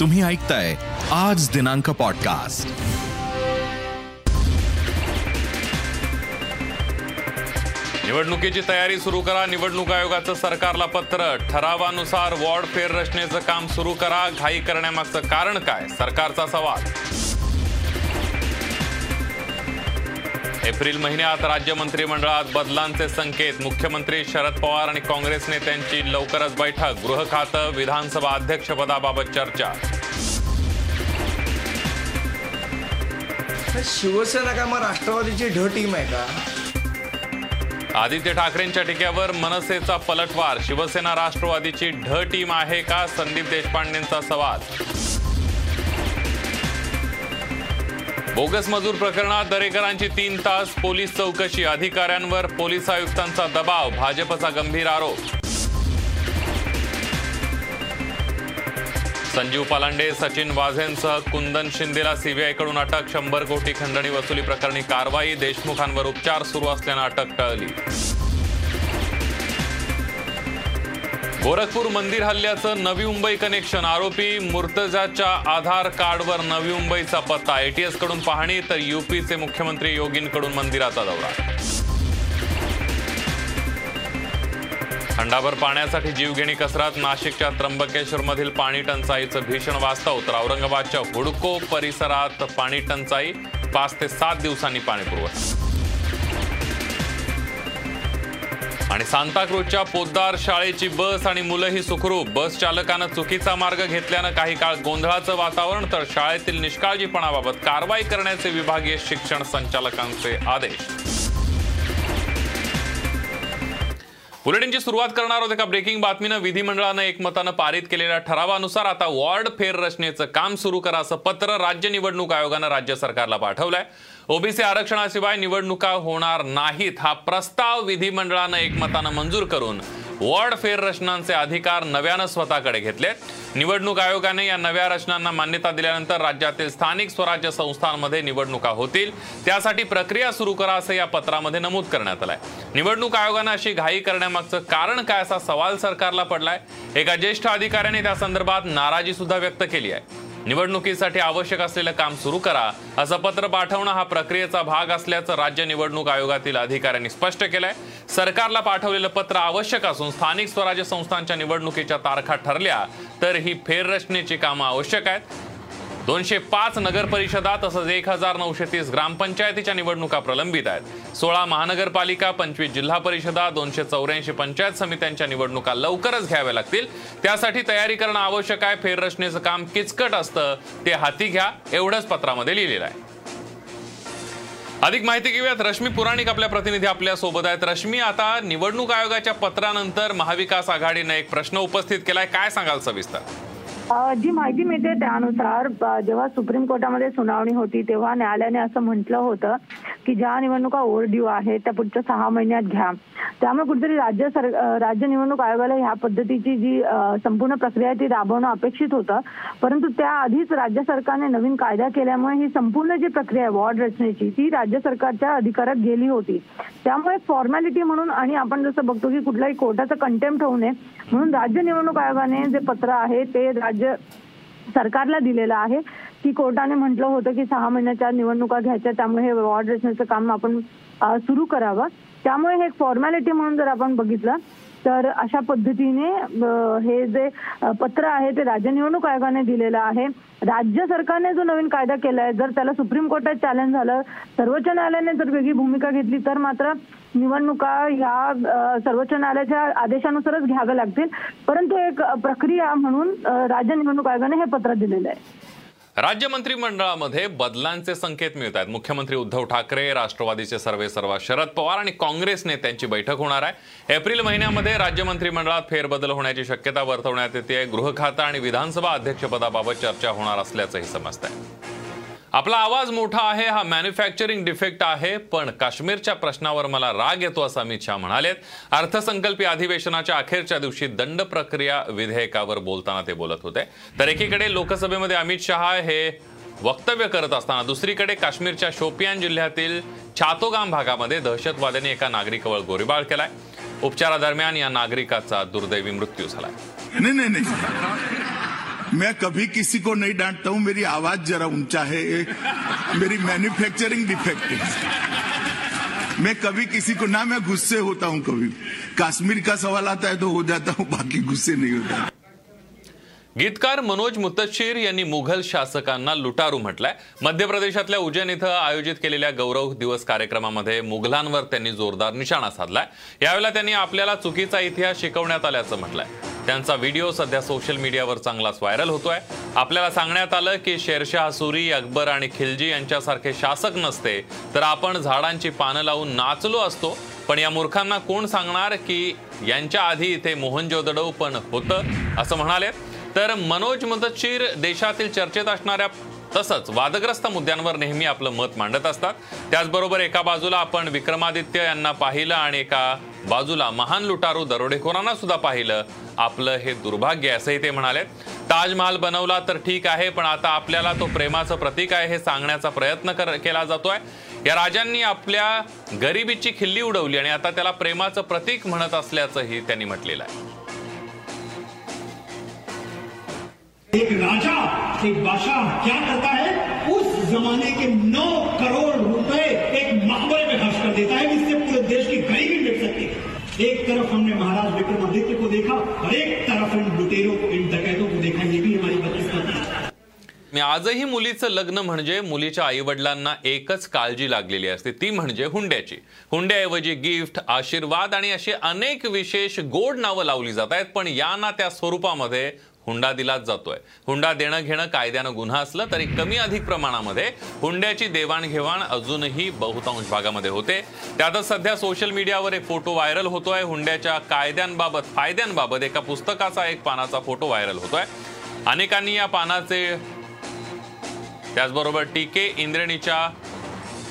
तुम्ही ऐकताय आज दिनांक पॉडकास्ट निवडणुकीची तयारी सुरू करा. निवडणूक आयोगाचं सरकारला पत्र. ठरावानुसार वॉर्ड फेररचनेचं काम सुरू करा. घाई करण्यामागचं कारण काय? सरकारचा सवाल. एप्रिल महिन्यात राज्य मंत्रिमंडळात बदलांचे संकेत मुख्यमंत्री शरद पवार आणि काँग्रेस नेत्यांची लवकरच बैठक गृह खातं विधानसभा अध्यक्षपदाबाबत चर्चा. शिवसेना का मग राष्ट्रवादीची ढ टीम आहे का? आदित्य ठाकरेंच्या टीकेवर मनसेचा पलटवार शिवसेना राष्ट्रवादीची ढ टीम आहे का? संदीप देशपांडेंचा सवाल. बोगस मजूर प्रकरणात दरेकरांची तीन तास पोलीस चौकशी. अधिकाऱ्यांवर पोलीस आयुक्तांचा दबाव भाजपचा गंभीर आरोप. संजीव पालांडे सचिन वाझेंसह कुंदन शिंदेला सीबीआयकडून अटक शंभर कोटी खंडणी वसुली प्रकरणी कारवाई देशमुखांवर उपचार सुरू असल्यानं अटक टळली. गोरखपूर मंदिर हल्ल्याचं नवी मुंबई कनेक्शन आरोपी मुर्तजाच्या आधार कार्डवर नवी मुंबईचा पत्ता. एटीएसकडून पाहणी तर युपीचे मुख्यमंत्री योगींकडून मंदिराचा दौरा. खंडाभर पाण्यासाठी जीवघेणी कसरात नाशिकच्या त्र्यंबकेश्वरमधील पाणी टंचाईचं भीषण वास्तव तर औरंगाबादच्या हुडको परिसरात पाणी टंचाई. पाच ते सात दिवसांनी पाणी पुरवठा. आणि सांताक्रूजच्या पोद्दार शाळेची बस आणि मुलंही सुखरूप. बस चालकानं चुकीचा मार्ग घेतल्यानं काही काळ गोंधळाचं वातावरण तर शाळेतील निष्काळजीपणाबाबत कारवाई करण्याचे विभागीय शिक्षण संचालकांचे आदेश. बुलेटिनची सुरुवात करणार आहोत एका ब्रेकिंग बातमीनं. विधिमंडळानं एकमतानं पारित केलेल्या ठरावानुसार आता वॉर्ड फेररचनेचं काम सुरू करा असं पत्र राज्य निवडणूक आयोगानं राज्य सरकारला पाठवलंय. ओबीसी आरक्षणाशिवाय निवडणुका होणार नाहीत. हा प्रस्ताव विधिमंडळानं एकमतानं मंजूर करून वॉर्ड फेररचनांचे अधिकार नव्यानं स्वतःकडे घेतले. निवडणूक आयोगाने या नव्या रचनांना मान्यता दिल्यानंतर राज्यातील स्थानिक स्वराज्य संस्थांमध्ये निवडणुका होतील. त्यासाठी प्रक्रिया सुरू करा असं या पत्रामध्ये नमूद करण्यात आलंय. निवडणूक आयोगानं अशी घाई करण्यामागचं कारण काय असा सवाल सरकारला पडलाय? एका ज्येष्ठ अधिकाऱ्याने त्या संदर्भात नाराजी सुद्धा व्यक्त केली आहे. निवडणुकीसाठी आवश्यक असलेलं काम सुरू करा असं पत्र पाठवणं हा प्रक्रियेचा भाग असल्याचं राज्य निवडणूक आयोगातील अधिकाऱ्यांनी स्पष्ट केलंय. सरकारला पाठवलेलं पत्र आवश्यक असून स्थानिक स्वराज्य संस्थांच्या निवडणुकीच्या तारखा ठरल्या तर ही फेररचनेची कामं आवश्यक आहेत. दोनशे पाच नगर परिषदा तसंच एक हजार नऊशे तीस ग्रामपंचायतीच्या निवडणुका प्रलंबित आहेत. सोळा महानगरपालिका पंचवीस जिल्हा परिषदा दोनशे चौऱ्याऐंशी पंचायत समित्यांच्या निवडणुका लवकरच घ्याव्या लागतील. त्यासाठी तयारी करणं आवश्यक आहे. फेररचनेचं काम किचकट असतं. ते हाती घ्या. एवढंच पत्रामध्ये लिहिलेलं आहे. अधिक माहिती घेऊयात. रश्मी पुराणिक आपल्या प्रतिनिधी आपल्यासोबत आहेत. रश्मी आता निवडणूक आयोगाच्या पत्रानंतर महाविकास आघाडीनं एक प्रश्न उपस्थित केलाय. काय सांगाल सविस्तर? जी माहिती मिळते त्यानुसार जेव्हा सुप्रीम कोर्टामध्ये सुनावणी होती तेव्हा न्यायालयाने असं म्हटलं होतं की ज्या निवडणुका ओव्हरड्यू आहेत त्या पुढच्या सहा महिन्यात घ्या. त्यामुळे कुठेतरी राज्य सर राज्य निवडणूक आयोगाला ह्या पद्धतीची जी संपूर्ण प्रक्रिया ती राबवणं अपेक्षित होतं. परंतु त्याआधीच राज्य सरकारने नवीन कायदा केल्यामुळे ही संपूर्ण जी प्रक्रिया आहे वॉर्ड रचनेची ती राज्य सरकारच्या अधिकारात गेली होती. त्यामुळे फॉर्मॅलिटी म्हणून आणि आपण जसं बघतो की कुठल्याही कोर्टाचं कंटेम्प्ट होऊ नये म्हणून राज्य निवडणूक आयोगाने जे पत्र आहे ते राज्य सरकारला दिलेलं आहे. की कोर्टाने म्हटलं होतं की सहा महिन्याच्या निवडणुका घ्यायच्या त्यामुळे हे वॉर्ड रचनेचं काम आपण सुरू करावं. त्यामुळे हे एक फॉर्मॅलिटी म्हणून जर आपण बघितलं तर अशा पद्धतीने हे जे पत्र आहे ते राज्य निवडणूक आयोगाने दिलेलं आहे. राज्य सरकारने जो नवीन कायदा केलाय जर त्याला सुप्रीम कोर्टात चॅलेंज झालं सर्वोच्च न्यायालयाने जर वेगळी भूमिका घेतली तर मात्र निवडणुका ह्या सर्वोच्च न्यायालयाच्या आदेशानुसारच घ्याव्या लागतील. परंतु एक प्रक्रिया म्हणून राज्य निवडणूक आयोगाने हे पत्र दिलेलं आहे. राज्य मंत्रिमंडळामध्ये बदलांचे संकेत मिळत आहेत मुख्यमंत्री उद्धव ठाकरे राष्ट्रवादीचे सर्वे सर्व शरद पवार आणि काँग्रेस नेत्यांची बैठक होणार आहे. एप्रिल महिन्यामध्ये राज्य मंत्रिमंडळात फेरबदल होण्याची शक्यता वर्तवण्यात येते गृह गृहखाता आणि विधानसभा अध्यक्षपदाबाबत चर्चा होणार असल्याचंही समजतंय. आपला आवाज मोठा आहे हा मॅन्युफॅक्चरिंग डिफेक्ट आहे पण काश्मीरच्या प्रश्नावर मला राग येतो असं अमित शहा म्हणालेत. अर्थसंकल्पीय अधिवेशनाच्या अखेरच्या दिवशी दंड प्रक्रिया विधेयकावर बोलताना ते बोलत होते. तर एकीकडे लोकसभेमध्ये अमित शहा हे वक्तव्य करत असताना दुसरीकडे काश्मीरच्या शोपियान जिल्ह्यातील छातोगाम भागामध्ये दहशतवाद्यांनी एका नागरिकावर गोळीबार केलाय. उपचारादरम्यान या नागरिकाचा दुर्दैवी मृत्यू झालाय. नाही नाही. मैं कभी किसी को नहीं डांटता हूँ, मेरी आवाज़ जरा ऊँचा है, मेरी मैन्युफैक्चरिंग डिफेक्ट है। मैं कभी किसी को, ना मैं गुस्से होता हूँ कभी। कश्मीर का सवाल आता है तो हो जाता हूँ, बाकी गुस्से नहीं होता। गीतकार मनोज मुतशीर यांनी मुघल शासकांना लुटारू म्हटलंय. मध्य प्रदेशातल्या उज्जैन इथं आयोजित केलेल्या गौरव दिवस कार्यक्रमामध्ये मुघलांवर त्यांनी जोरदार निशाणा साधलाय. यावेळेला त्यांनी आपल्याला चुकीचा इतिहास शिकवण्यात आल्याचं म्हटलंय. त्यांचा व्हिडिओ सध्या सोशल मीडियावर चांगलाच व्हायरल होतोय. आपल्याला सांगण्यात आलं की शेरशाह सुरी अकबर आणि खिलजी यांच्यासारखे शासक नसते तर आपण झाडांची पानं लावून नाचलो असतो. पण या मूर्खांना कोण सांगणार की यांच्या आधी इथे मोहनजोदडो पण होतं असं म्हणाले तर मनोज मदतशीर देशातील चर्चेत असणाऱ्या तसंच वादग्रस्त मुद्द्यांवर नेहमी आपलं मत मांडत असतात. त्याचबरोबर एका बाजूला आपण विक्रमादित्य यांना पाहिलं आणि एका बाजूला महान लुटारू दरोडेखोरांना सुद्धा पाहिलं. आपलं हे दुर्भाग्य असंही ते म्हणाले ताजमहाल बनवला तर ठीक आहे पण आता आपल्याला तो प्रेमाचं प्रतीक आहे हे सांगण्याचा प्रयत्न कर केला जातोय. या राजांनी आपल्या गरिबीची खिल्ली उडवली आणि आता त्याला प्रेमाचं प्रतीक म्हणत असल्याचंही त्यांनी म्हटलेलं आहे. एक राजा एक बादशाह क्या करता है? उस जमाने के 9 करोड़ रुपए एक मकबरे में खर्च कर देता है जिससे पूरे देश की गरीबी मिट सकती है। एक तरफ हमने महाराज विक्रमादित्य को देखा और एक तरफ इन लुटेरों को इन डकैतों को देखा ये भी हमारी बदकिस्मती है मी आजही मुलीचं लग्न म्हणजे मुलीच्या आईवडिलांना एकच काळजी लागलेली असते ती म्हणजे हुंड्याची. हुंड्याऐवजी गिफ्ट आशीर्वाद आणि अशी अनेक विशेष गोड नावं लावली जात आहेत पण या ना त्या स्वरूपामध्ये हुंडा दिलाच जातोय. हुंडा देणं घेणं कायद्यानं गुन्हा असलं तरी कमी अधिक प्रमाणामध्ये हुंड्याची देवाणघेवाण अजूनही बहुतांश भागामध्ये होते. त्यातच सध्या सोशल मीडियावर एक फोटो व्हायरल होतोय. हुंड्याच्या कायद्यांबाबत फायद्यांबाबत एका पुस्तकाचा एक पानाचा फोटो व्हायरल होतोय. अनेकांनी या पानाचे त्याचबरोबर टी के इंद्रणीच्या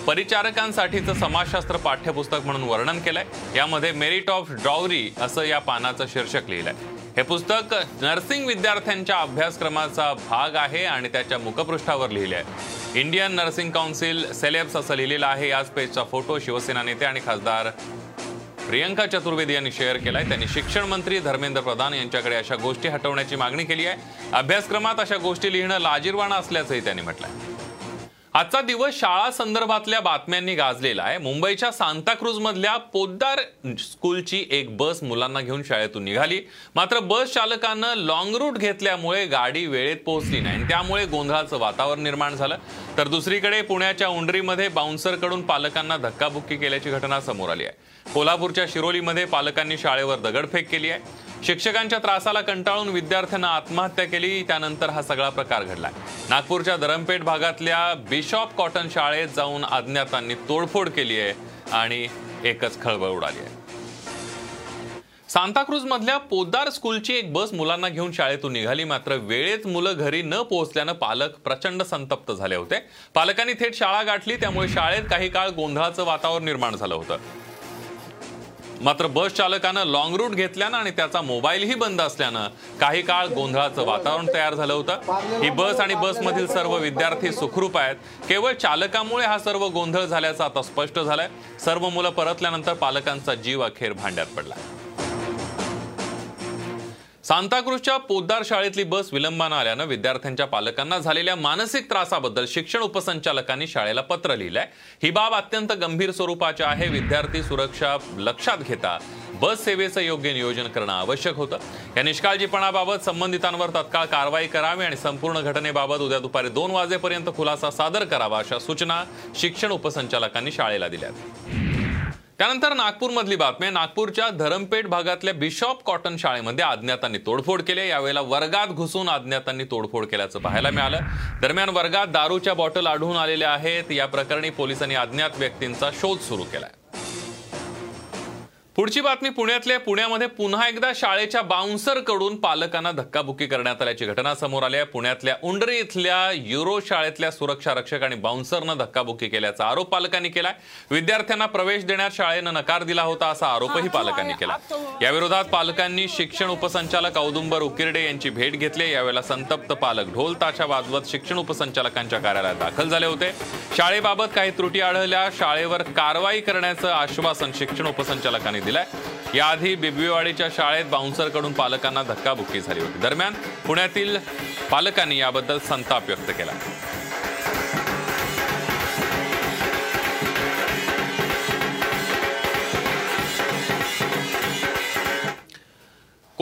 परिचारकांसाठीचं समाजशास्त्र पाठ्यपुस्तक म्हणून वर्णन केलंय. यामध्ये मेरिट ऑफ ड्रॉवरी असं या पानाचं शीर्षक लिहिलंय. हे पुस्तक नर्सिंग विद्यार्थ्यांच्या अभ्यासक्रमाचा भाग आहे आणि त्याच्या मुखपृष्ठावर लिहिले आहे इंडियन नर्सिंग काउन्सिल सेलेब्स असं लिहिलेलं आहे. याच पेजचा फोटो शिवसेना नेते आणि खासदार प्रियंका चतुर्वेदी यांनी शेअर केलाय. त्यांनी शिक्षण मंत्री धर्मेंद्र प्रधान यांच्याकडे अशा गोष्टी हटवण्याची मागणी केली आहे. अभ्यासक्रमात अशा गोष्टी लिहिणं लाजीरवाणं असल्याचंही त्यांनी म्हटलंय. आजचा दिवस शाळा संदर्भातल्या बातम्यांनी गाजलेला आहे. मुंबईच्या सांताक्रूज मधल्या पोद्दार स्कूलची एक बस मुलांना घेऊन शाळेतून निघाली. मात्र बस चालकानं लॉंग रूट घेतल्यामुळे गाडी वेळेत पोहोचली नाही. त्यामुळे गोंधळाचं वातावरण निर्माण झालं. तर दुसरीकडे पुण्याच्या उंडरीमध्ये बाउन्सरकडून पालकांना धक्काबुक्की केल्याची घटना समोर आली आहे. कोल्हापूरच्या शिरोलीमध्ये पालकांनी शाळेवर दगडफेक केली आहे. शिक्षकांच्या त्रासाला कंटाळून विद्यार्थ्यांना आत्महत्या केली. त्यानंतर हा सगळा प्रकार घडलाय. नागपूरच्या धरमपेठ भागातल्या बिशॉप कॉटन शाळेत जाऊन अज्ञातांनी तोडफोड केली आहे आणि एकच खळबळ उडाली आहे. सांताक्रूज मधल्या पोद्दार स्कूलची एक बस मुलांना घेऊन शाळेतून निघाली. मात्र वेळेत मुलं घरी न पोहोचल्यानं पालक प्रचंड संतप्त झाले होते. पालकांनी थेट शाळा गाठली. त्यामुळे शाळेत काही काळ गोंधळाचं वातावरण निर्माण झालं होतं. मात्र बस चालकानं लॉंग रूट घेतल्यानं आणि त्याचा मोबाईलही बंद असल्यानं काही काळ गोंधळाचं वातावरण तयार झालं होतं. ही बस आणि बसमधील सर्व विद्यार्थी सुखरूप आहेत. केवळ चालकामुळे हा सर्व गोंधळ झाल्याचं आता स्पष्ट झालंय. सर्व मुलं परतल्यानंतर पालकांचा जीव अखेर भांड्यात पडला. सांताक्रूजच्या पोद्दार शाळेतली बस विलंबानं आल्यानं विद्यार्थ्यांच्या पालकांना झालेल्या मानसिक त्रासाबद्दल शिक्षण उपसंचालकांनी शाळेला पत्र लिहिलंय. ही बाब अत्यंत गंभीर स्वरूपाची आहे. विद्यार्थी सुरक्षा लक्षात घेता बस सेवेचं योग्य नियोजन करणं आवश्यक होतं. या निष्काळजीपणाबाबत संबंधितांवर तत्काळ कारवाई करावी आणि संपूर्ण घटनेबाबत उद्या दुपारी दोन वाजेपर्यंत खुलासा सादर करावा अशा सूचना शिक्षण उपसंचालकांनी शाळेला दिल्या त्यानंतर नागपूरमधली बातमी नागपूरच्या धरमपेठ भागातल्या बिशॉप कॉटन शाळेमध्ये अज्ञातांनी तोडफोड केली. यावेळेला वर्गात घुसून अज्ञातांनी तोडफोड केल्याचं पाहायला मिळालं. दरम्यान वर्गात दारूच्या बॉटल आढळून आलेल्या आहेत. या प्रकरणी पोलिसांनी अज्ञात व्यक्तींचा शोध सुरू केलाय. पुढची बातमी पुण्यातल्या पुण्यामध्ये पुन्हा एकदा शाळेच्या बाउन्सरकडून पालकांना धक्काबुक्की करण्यात आल्याची घटना समोर आली आहे. पुण्यातल्या उंडरी इथल्या युरो शाळेतल्या सुरक्षा रक्षक आणि बाउन्सरनं धक्काबुक्की केल्याचा आरोप पालकांनी केलाय. विद्यार्थ्यांना प्रवेश देण्यात शाळेनं नकार दिला होता असा आरोपही पालकांनी केला. याविरोधात पालकांनी शिक्षण उपसंचालक औदुंबर उकिरडे यांची भेट घेतली. यावेळेला संतप्त पालक ढोल ताशा वाजवत शिक्षण उपसंचालकांच्या कार्यालयात दाखल झाले होते. शाळेबाबत काही त्रुटी आढळल्या. शाळेवर कारवाई करण्याचं आश्वासन शिक्षण उपसंचालकांनी दिलाय. याआधी बिबवेवाडीच्या शाळेत बाउन्सरकडून पालकांना धक्काबुक्की झाली होती. दरम्यान पुण्यातील पालकांनी याबद्दल संताप व्यक्त केला.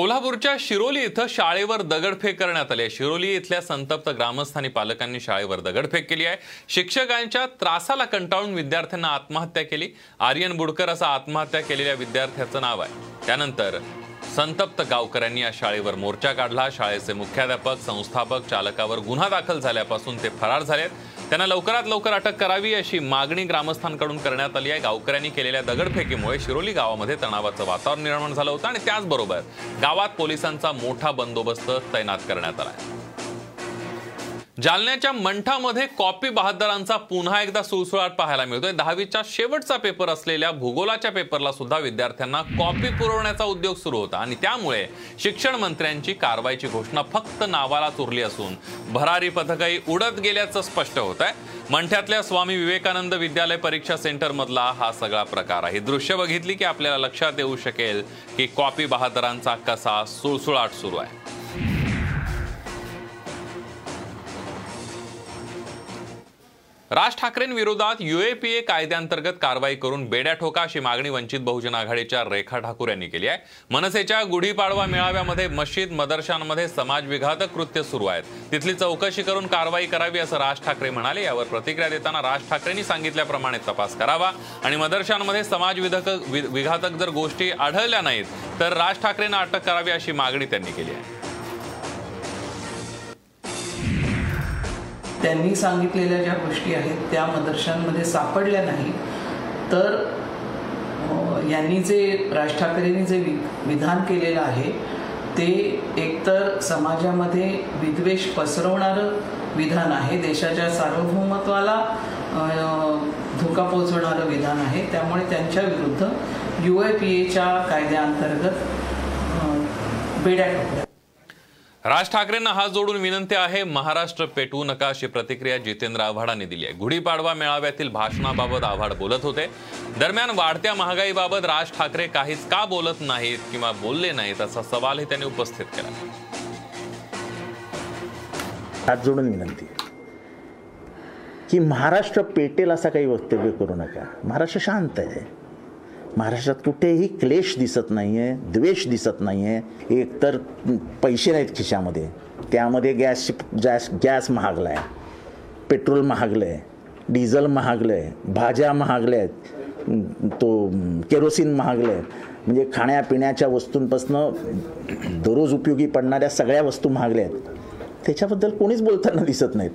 कोल्हापूरच्या शिरोली इथं शाळेवर दगडफेक करण्यात आली आहे. शिरोली इथल्या संतप्त ग्रामस्थानी पालकांनी शाळेवर दगडफेक केली आहे. शिक्षकांच्या त्रासाला कंटाळून विद्यार्थ्यांना आत्महत्या केली. आर्यन बुडकर असं आत्महत्या केलेल्या विद्यार्थ्याचं नाव आहे. त्यानंतर संतप्त गावकऱ्यांनी या शाळेवर मोर्चा काढला. शाळेचे मुख्याध्यापक संस्थापक चालकावर गुन्हा दाखल झाल्यापासून ते फरार झालेत. त्यांना लवकरात लवकर अटक करावी अशी मागणी ग्रामस्थांकडून करण्यात आली आहे. गावकऱ्यांनी केलेल्या दगडफेकीमुळे शिरोली गावामध्ये तणावाचं वातावरण निर्माण झालं होतं आणि त्याचबरोबर गावात पोलिसांचा मोठा बंदोबस्त तैनात करण्यात आला आहे. जालन्याच्या मंठामध्ये कॉपी बहादरांचा पुन्हा एकदा सुळसुळाट पाहायला मिळतोय. दहावीच्या शेवटचा पेपर असलेल्या भूगोलाच्या पेपरला सुद्धा विद्यार्थ्यांना कॉपी पुरवण्याचा उद्योग सुरू होता आणि त्यामुळे शिक्षण मंत्र्यांची कारवाईची घोषणा फक्त नावालाच उरली असून भरारी पथकही उडत गेल्याचं स्पष्ट होत आहे मंठ्यातल्या स्वामी विवेकानंद विद्यालय परीक्षा सेंटरमधला हा सगळा प्रकार आहे. दृश्य बघितली की आपल्याला लक्षात येऊ शकेल की कॉपी बहादरांचा कसा सुळसुळाट सुरू आहे. राज ठाकरेंविरोधात युएपीए कायद्यांतर्गत कारवाई करून बेड्या ठोका अशी मागणी वंचित बहुजन आघाडीच्या रेखा ठाकूर यांनी केली आहे. मनसेच्या गुढीपाडवा मेळाव्यामध्ये मशीद मदरशांमध्ये समाजविघातक कृत्य सुरू आहेत. तिथली चौकशी करून कारवाई करावी असं राज ठाकरे म्हणाले. यावर प्रतिक्रिया देताना राज ठाकरेंनी सांगितल्याप्रमाणे तपास करावा. आणि मदरशांमध्ये समाजविधक विघातक जर गोष्टी आढळल्या नाहीत तर राज ठाकरेंना अटक करावी अशी मागणी त्यांनी केली आहे. त्यांनी सांगितलेल्या ज्या गोष्टी आहेत त्या मदर्शांमध्ये सापडल्या नाही तर यांनी जे राज ठाकरेंनी जे वि विधान केलेलं आहे ते एकतर समाजामध्ये विद्वेष पसरवणारं विधान आहे देशाच्या सार्वभौमत्वाला धोका पोहोचवणारं विधान आहे त्यामुळे त्यांच्या विरुद्ध यू ए पी एच्या कायद्याअंतर्गत बेड्या ठोकल्या. राज ठाकरेंना हात जोडून विनंती आहे महाराष्ट्र पेटवू नका अशी प्रतिक्रिया जितेंद्र आव्हाडांनी दिली आहे. गुढीपाडवा मेळाव्यातील भाषणाबाबत आव्हाड बोलत होते. दरम्यान वाढत्या महागाईबाबत राज ठाकरे काहीच का बोलत नाहीत किंवा बोलले नाहीत असा सवालही त्यांनी उपस्थित केला. हात जोडून विनंती की महाराष्ट्र पेटेल असा काही वक्तव्य करू नका. महाराष्ट्र शांत आहे. महाराष्ट्रात कुठेही क्लेश दिसत नाही आहे द्वेष दिसत नाही आहे एकतर पैसे नाहीत खिशामध्ये. त्यामध्ये गॅसची गॅस गॅस महागला आहे पेट्रोल महागलं आहे डिझेल महागलं आहे भाज्या महागल्या आहेत तो केरोसिन महागलं आहे म्हणजे खाण्यापिण्याच्या वस्तूंपासून दररोज उपयोगी पडणाऱ्या सगळ्या वस्तू महागल्या आहेत त्याच्याबद्दल कोणीच बोलताना दिसत नाहीत.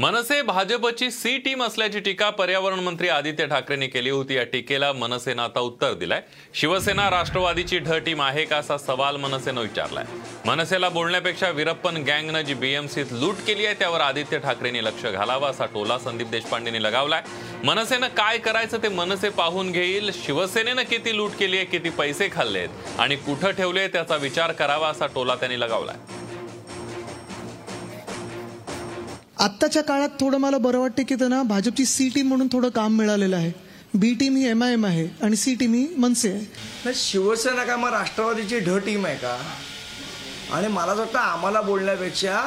मनसे भाजपची सी टीम असल्याची टीका पर्यावरण मंत्री आदित्य ठाकरेंनी केली होती. या टीकेला मनसेनं आता उत्तर दिलंय. शिवसेना राष्ट्रवादीची ढ टीम आहे का असा सवाल मनसेनं विचारलाय. मनसेला बोलण्यापेक्षा विरप्पन गँगनं जी बीएमसीत लूट केली आहे त्यावर आदित्य ठाकरेंनी लक्ष घालावं असा टोला संदीप देशपांडेंनी लगावलाय. मनसेनं काय करायचं ते मनसे पाहून घेईल. शिवसेनेनं किती लूट केली आहे किती पैसे खाल्लेत आणि कुठं ठेवले त्याचा विचार करावा असा टोला त्यांनी लगावलाय. आत्ताच्या काळात थोडं मला बरं वाटतं की त्यांना भाजपची सी टीम म्हणून थोडं काम मिळालेलं आहे. बी टीम ही एम आय एम आहे आणि सी टीम ही मनसे आहे. नाही शिवसेना का मग राष्ट्रवादीची ढ टीम आहे का? आणि मला वाटतं आम्हाला बोलण्यापेक्षा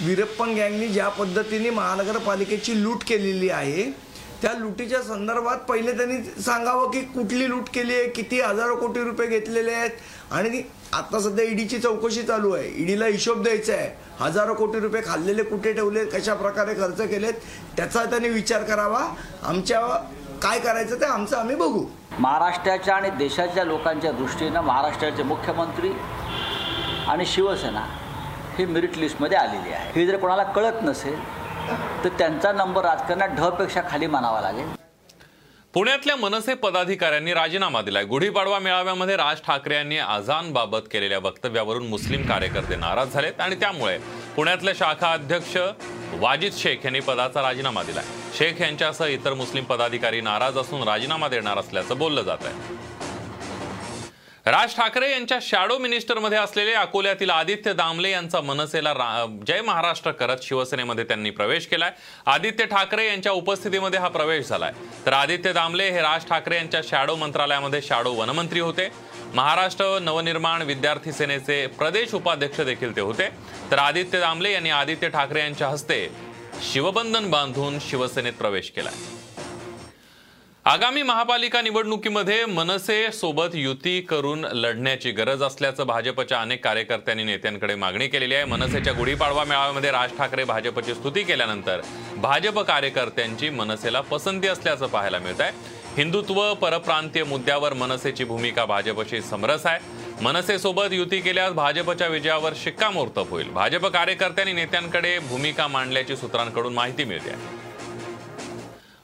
वीरप्पन गँगनी ज्या पद्धतीने महानगरपालिकेची लूट केलेली आहे त्या लुटीच्या संदर्भात पहिले त्यांनी सांगावं की कुठली लूट केली आहे किती हजारो कोटी रुपये घेतलेले आहेत आणि आता सध्या ईडीची चौकशी चालू आहे. ईडीला हिशोब द्यायचा आहे. हजारो कोटी रुपये खाल्लेले कुठे ठेवले कशा प्रकारे खर्च केलेत त्याचा त्यांनी विचार करावा. आमच्या काय करायचं ते आमचं आम्ही बघू. महाराष्ट्राच्या आणि देशाच्या लोकांच्या दृष्टीनं महाराष्ट्राचे मुख्यमंत्री आणि शिवसेना ही मेरिट लिस्टमध्ये आलेली आहे. हे जर कोणाला कळत नसेल तर त्यांचा नंबर राजकारणात ढपेक्षा खाली मानावा लागेल. पुण्यातल्या मनसे पदाधिकाऱ्यांनी राजीनामा दिलाय. गुढीपाडवा मेळाव्यामध्ये राज ठाकरे यांनी आझानबाबत केलेल्या वक्तव्यावरून मुस्लिम कार्यकर्ते नाराज झालेत आणि त्यामुळे पुण्यातले शाखा अध्यक्ष वाजिद शेख यांनी पदाचा राजीनामा दिलाय. शेख यांच्यासह इतर मुस्लिम पदाधिकारी नाराज असून राजीनामा देणार असल्याचं बोललं जात आहे राज ठाकरे यांच्या शॅडो मिनिस्टरमध्ये असलेले अकोल्यातील आदित्य दामले यांचा मनसेला रा- जय महाराष्ट्र करत शिवसेनेमध्ये त्यांनी प्रवेश केलाय. आदित्य ठाकरे यांच्या उपस्थितीमध्ये हा प्रवेश झालाय. तर आदित्य दामले हे राज ठाकरे यांच्या शॅडो मंत्रालयामध्ये शॅडो वनमंत्री होते. महाराष्ट्र नवनिर्माण विद्यार्थी सेनेचे प्रदेश उपाध्यक्ष देखील ते होते. तर आदित्य दामले यांनी आदित्य ठाकरे यांच्या हस्ते शिवबंधन बांधून शिवसेनेत प्रवेश केला आगामी महापालिका निवडणुकीमध्ये मनसे सोबत युती करून लढण्याची गरज असल्याचं भाजपच्या अनेक कार्यकर्त्यांनी नेत्यांकडे मागणी केलेली आहे. मनसेच्या गुढीपाडवा मेळाव्यामध्ये राज ठाकरे भाजपची स्तुती केल्यानंतर भाजप कार्यकर्त्यांची मनसेला पसंती असल्याचं पाहायला मिळत आहे हिंदुत्व परप्रांतीय मुद्द्यावर मनसेची भूमिका भाजपशी समरस आहे. मनसेसोबत युती केल्यास भाजपच्या विजयावर शिक्कामोर्तब होईल. भाजप कार्यकर्त्यांनी नेत्यांकडे भूमिका मांडल्याची सूत्रांकडून माहिती मिळते. आहे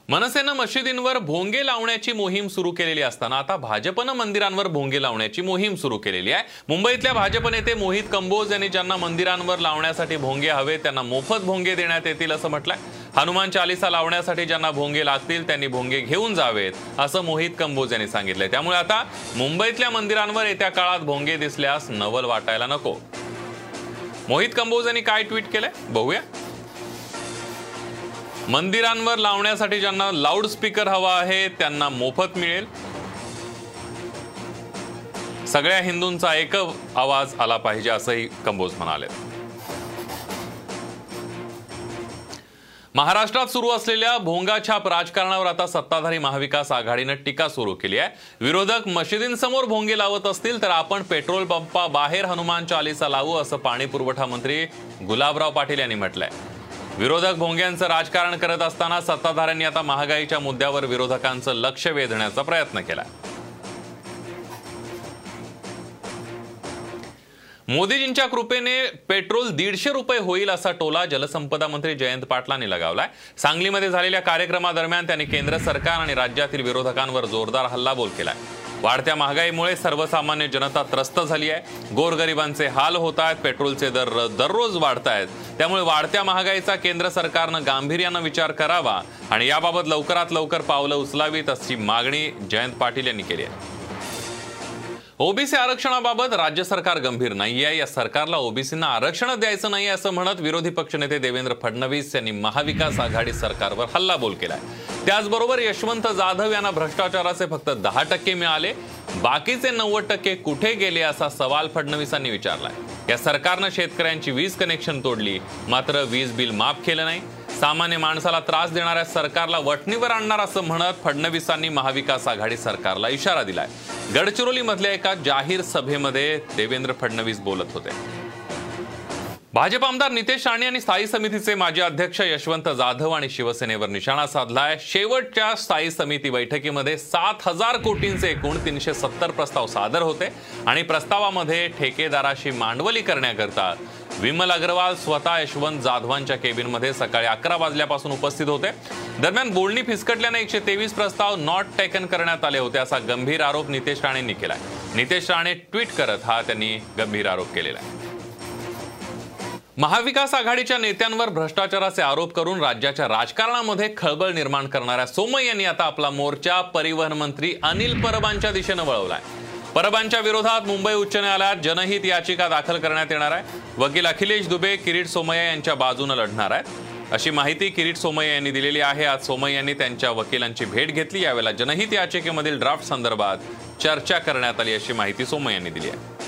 मनसेनं मशिदींवर भोंगे लावण्याची मोहीम सुरू केलेली असताना आता भाजपनं मंदिरांवर भोंगे लावण्याची मोहीम सुरू केलेली आहे. मुंबईतल्या भाजप नेते मोहित कंबोज यांनी ज्यांना मंदिरांवर लावण्यासाठी भोंगे हवे त्यांना मोफत भोंगे देण्यात येतील असं म्हटलंय. हनुमान चालिसा लावण्यासाठी ज्यांना भोंगे लागतील त्यांनी भोंगे घेऊन जावेत असं मोहित कंबोज यांनी सांगितलंय. त्यामुळे आता मुंबईतल्या मंदिरांवर येत्या काळात भोंगे दिसल्यास नवल वाटायला नको. मोहित कंबोज यांनी काय ट्विट केलंय? बघूया. मंदिरांवर लावण्यासाठी ज्यांना लाऊडस्पीकर हवा आहे त्यांना मोफत मिळेल. सगळ्या हिंदूंचा एक आवाज आला पाहिजे असंही कंबोज म्हणाले महाराष्ट्रात सुरू असलेल्या भोंगाछाप राजकारणावर आता सत्ताधारी महाविकास आघाडीनं टीका सुरू केली आहे. विरोधक मशिदींसमोर भोंगे लावत असतील तर आपण पेट्रोल पंपा बाहेर हनुमान चालीसा लावू असं पाणी पुरवठा मंत्री गुलाबराव पाटील यांनी म्हटलंय. विरोधक भोंग्यांचं राजकारण करत असताना सत्ताधाऱ्यांनी आता महागाईच्या मुद्द्यावर विरोधकांचं लक्ष वेधण्याचा प्रयत्न केला. मोदीजींच्या कृपेने पेट्रोल दीडशे रुपये होईल असा टोला जलसंपदा मंत्री जयंत पाटलांनी लगावलाय. सांगलीमध्ये झालेल्या कार्यक्रमादरम्यान त्यांनी केंद्र सरकार आणि राज्यातील विरोधकांवर जोरदार हल्लाबोल केलाय. वाढत्या महागाईमुळे सर्वसामान्य जनता त्रस्त झाली आहे. गोरगरिबांचे हाल होत आहेत पेट्रोलचे दर दररोज वाढत आहेत त्यामुळे वाढत्या महागाईचा केंद्र सरकारनं गांभीर्यानं विचार करावा आणि याबाबत लवकरात लवकर पावलं उचलावीत अशी मागणी जयंत पाटील यांनी केली आहे. ओबीसी आरक्षणाबाबत राज्य सरकार गंभीर नाहीये. या सरकारला ओबीसींना आरक्षण द्यायचं नाही असं म्हणत विरोधी पक्षनेते देवेंद्र फडणवीस यांनी महाविकास आघाडी सरकारवर हल्लाबोल केलाय. त्याचबरोबर यशवंत जाधव यांना भ्रष्टाचाराचे फक्त दहा टक्के मिळाले. बाकीचे नव्वद टक्के कुठे गेले असा सवाल फडणवीसांनी विचारलाय. या सरकारनं शेतकऱ्यांची वीज कनेक्शन तोडली. मात्र वीज बिल माफ केलं नाही. सामान्य माणसाला त्रास देणाऱ्या सरकारला वटणीवर आणणार असं म्हणत फडणवीसांनी महाविकास आघाडी सरकारला इशारा दिलाय. गडचिरोलीमधल्या एका जाहीर सभेमध्ये देवेंद्र फडणवीस बोलत होते. भाजप आमदार नितेश राणे यांनी स्थायी समितीचे माजी अध्यक्ष यशवंत जाधव आणि शिवसेनेवर निशाणा साधलाय. शेवटच्या स्थायी समिती बैठकीमध्ये सात हजार कोटींचे एकूण तीनशे सत्तर प्रस्ताव सादर होते आणि प्रस्तावामध्ये ठेकेदाराशी मांडवली करण्याकरता विमल अग्रवाल स्वतः यशवंत जाधवांच्या केबिनमध्ये सकाळी अकरा वाजल्यापासून उपस्थित होते. दरम्यान बोलणी फिसकटल्याने एकशे तेवीस प्रस्ताव नॉट टेकन करण्यात आले होते असा गंभीर आरोप नितेश राणेंनी केलाय. नितेश राणे ट्विट करत हा त्यांनी गंभीर आरोप केलेला आहे. महाविकास आघाडीच्या नेत्यांवर भ्रष्टाचाराचे आरोप करून राज्याच्या राजकारणामध्ये खळबळ निर्माण करणाऱ्या सोमय यांनी आता आपला मोर्चा परिवहन मंत्री अनिल परबांच्या दिशेनं वळवलाय. परबांच्या विरोधात मुंबई उच्च न्यायालयात जनहित याचिका दाखल करण्यात येणार आहे. वकील अखिलेश दुबे किरीट सोमय्या यांच्या बाजूनं लढणार आहेत. अशी माहिती किरीट सोमय्या यांनी दिलेली आहे. आज सोमय्या यांनी त्यांच्या वकिलांची भेट घेतली. यावेळेला जनहित याचिकेमधील ड्राफ्ट संदर्भात चर्चा करण्यात आली अशी माहिती सोमय्या यांनी दिली आहे.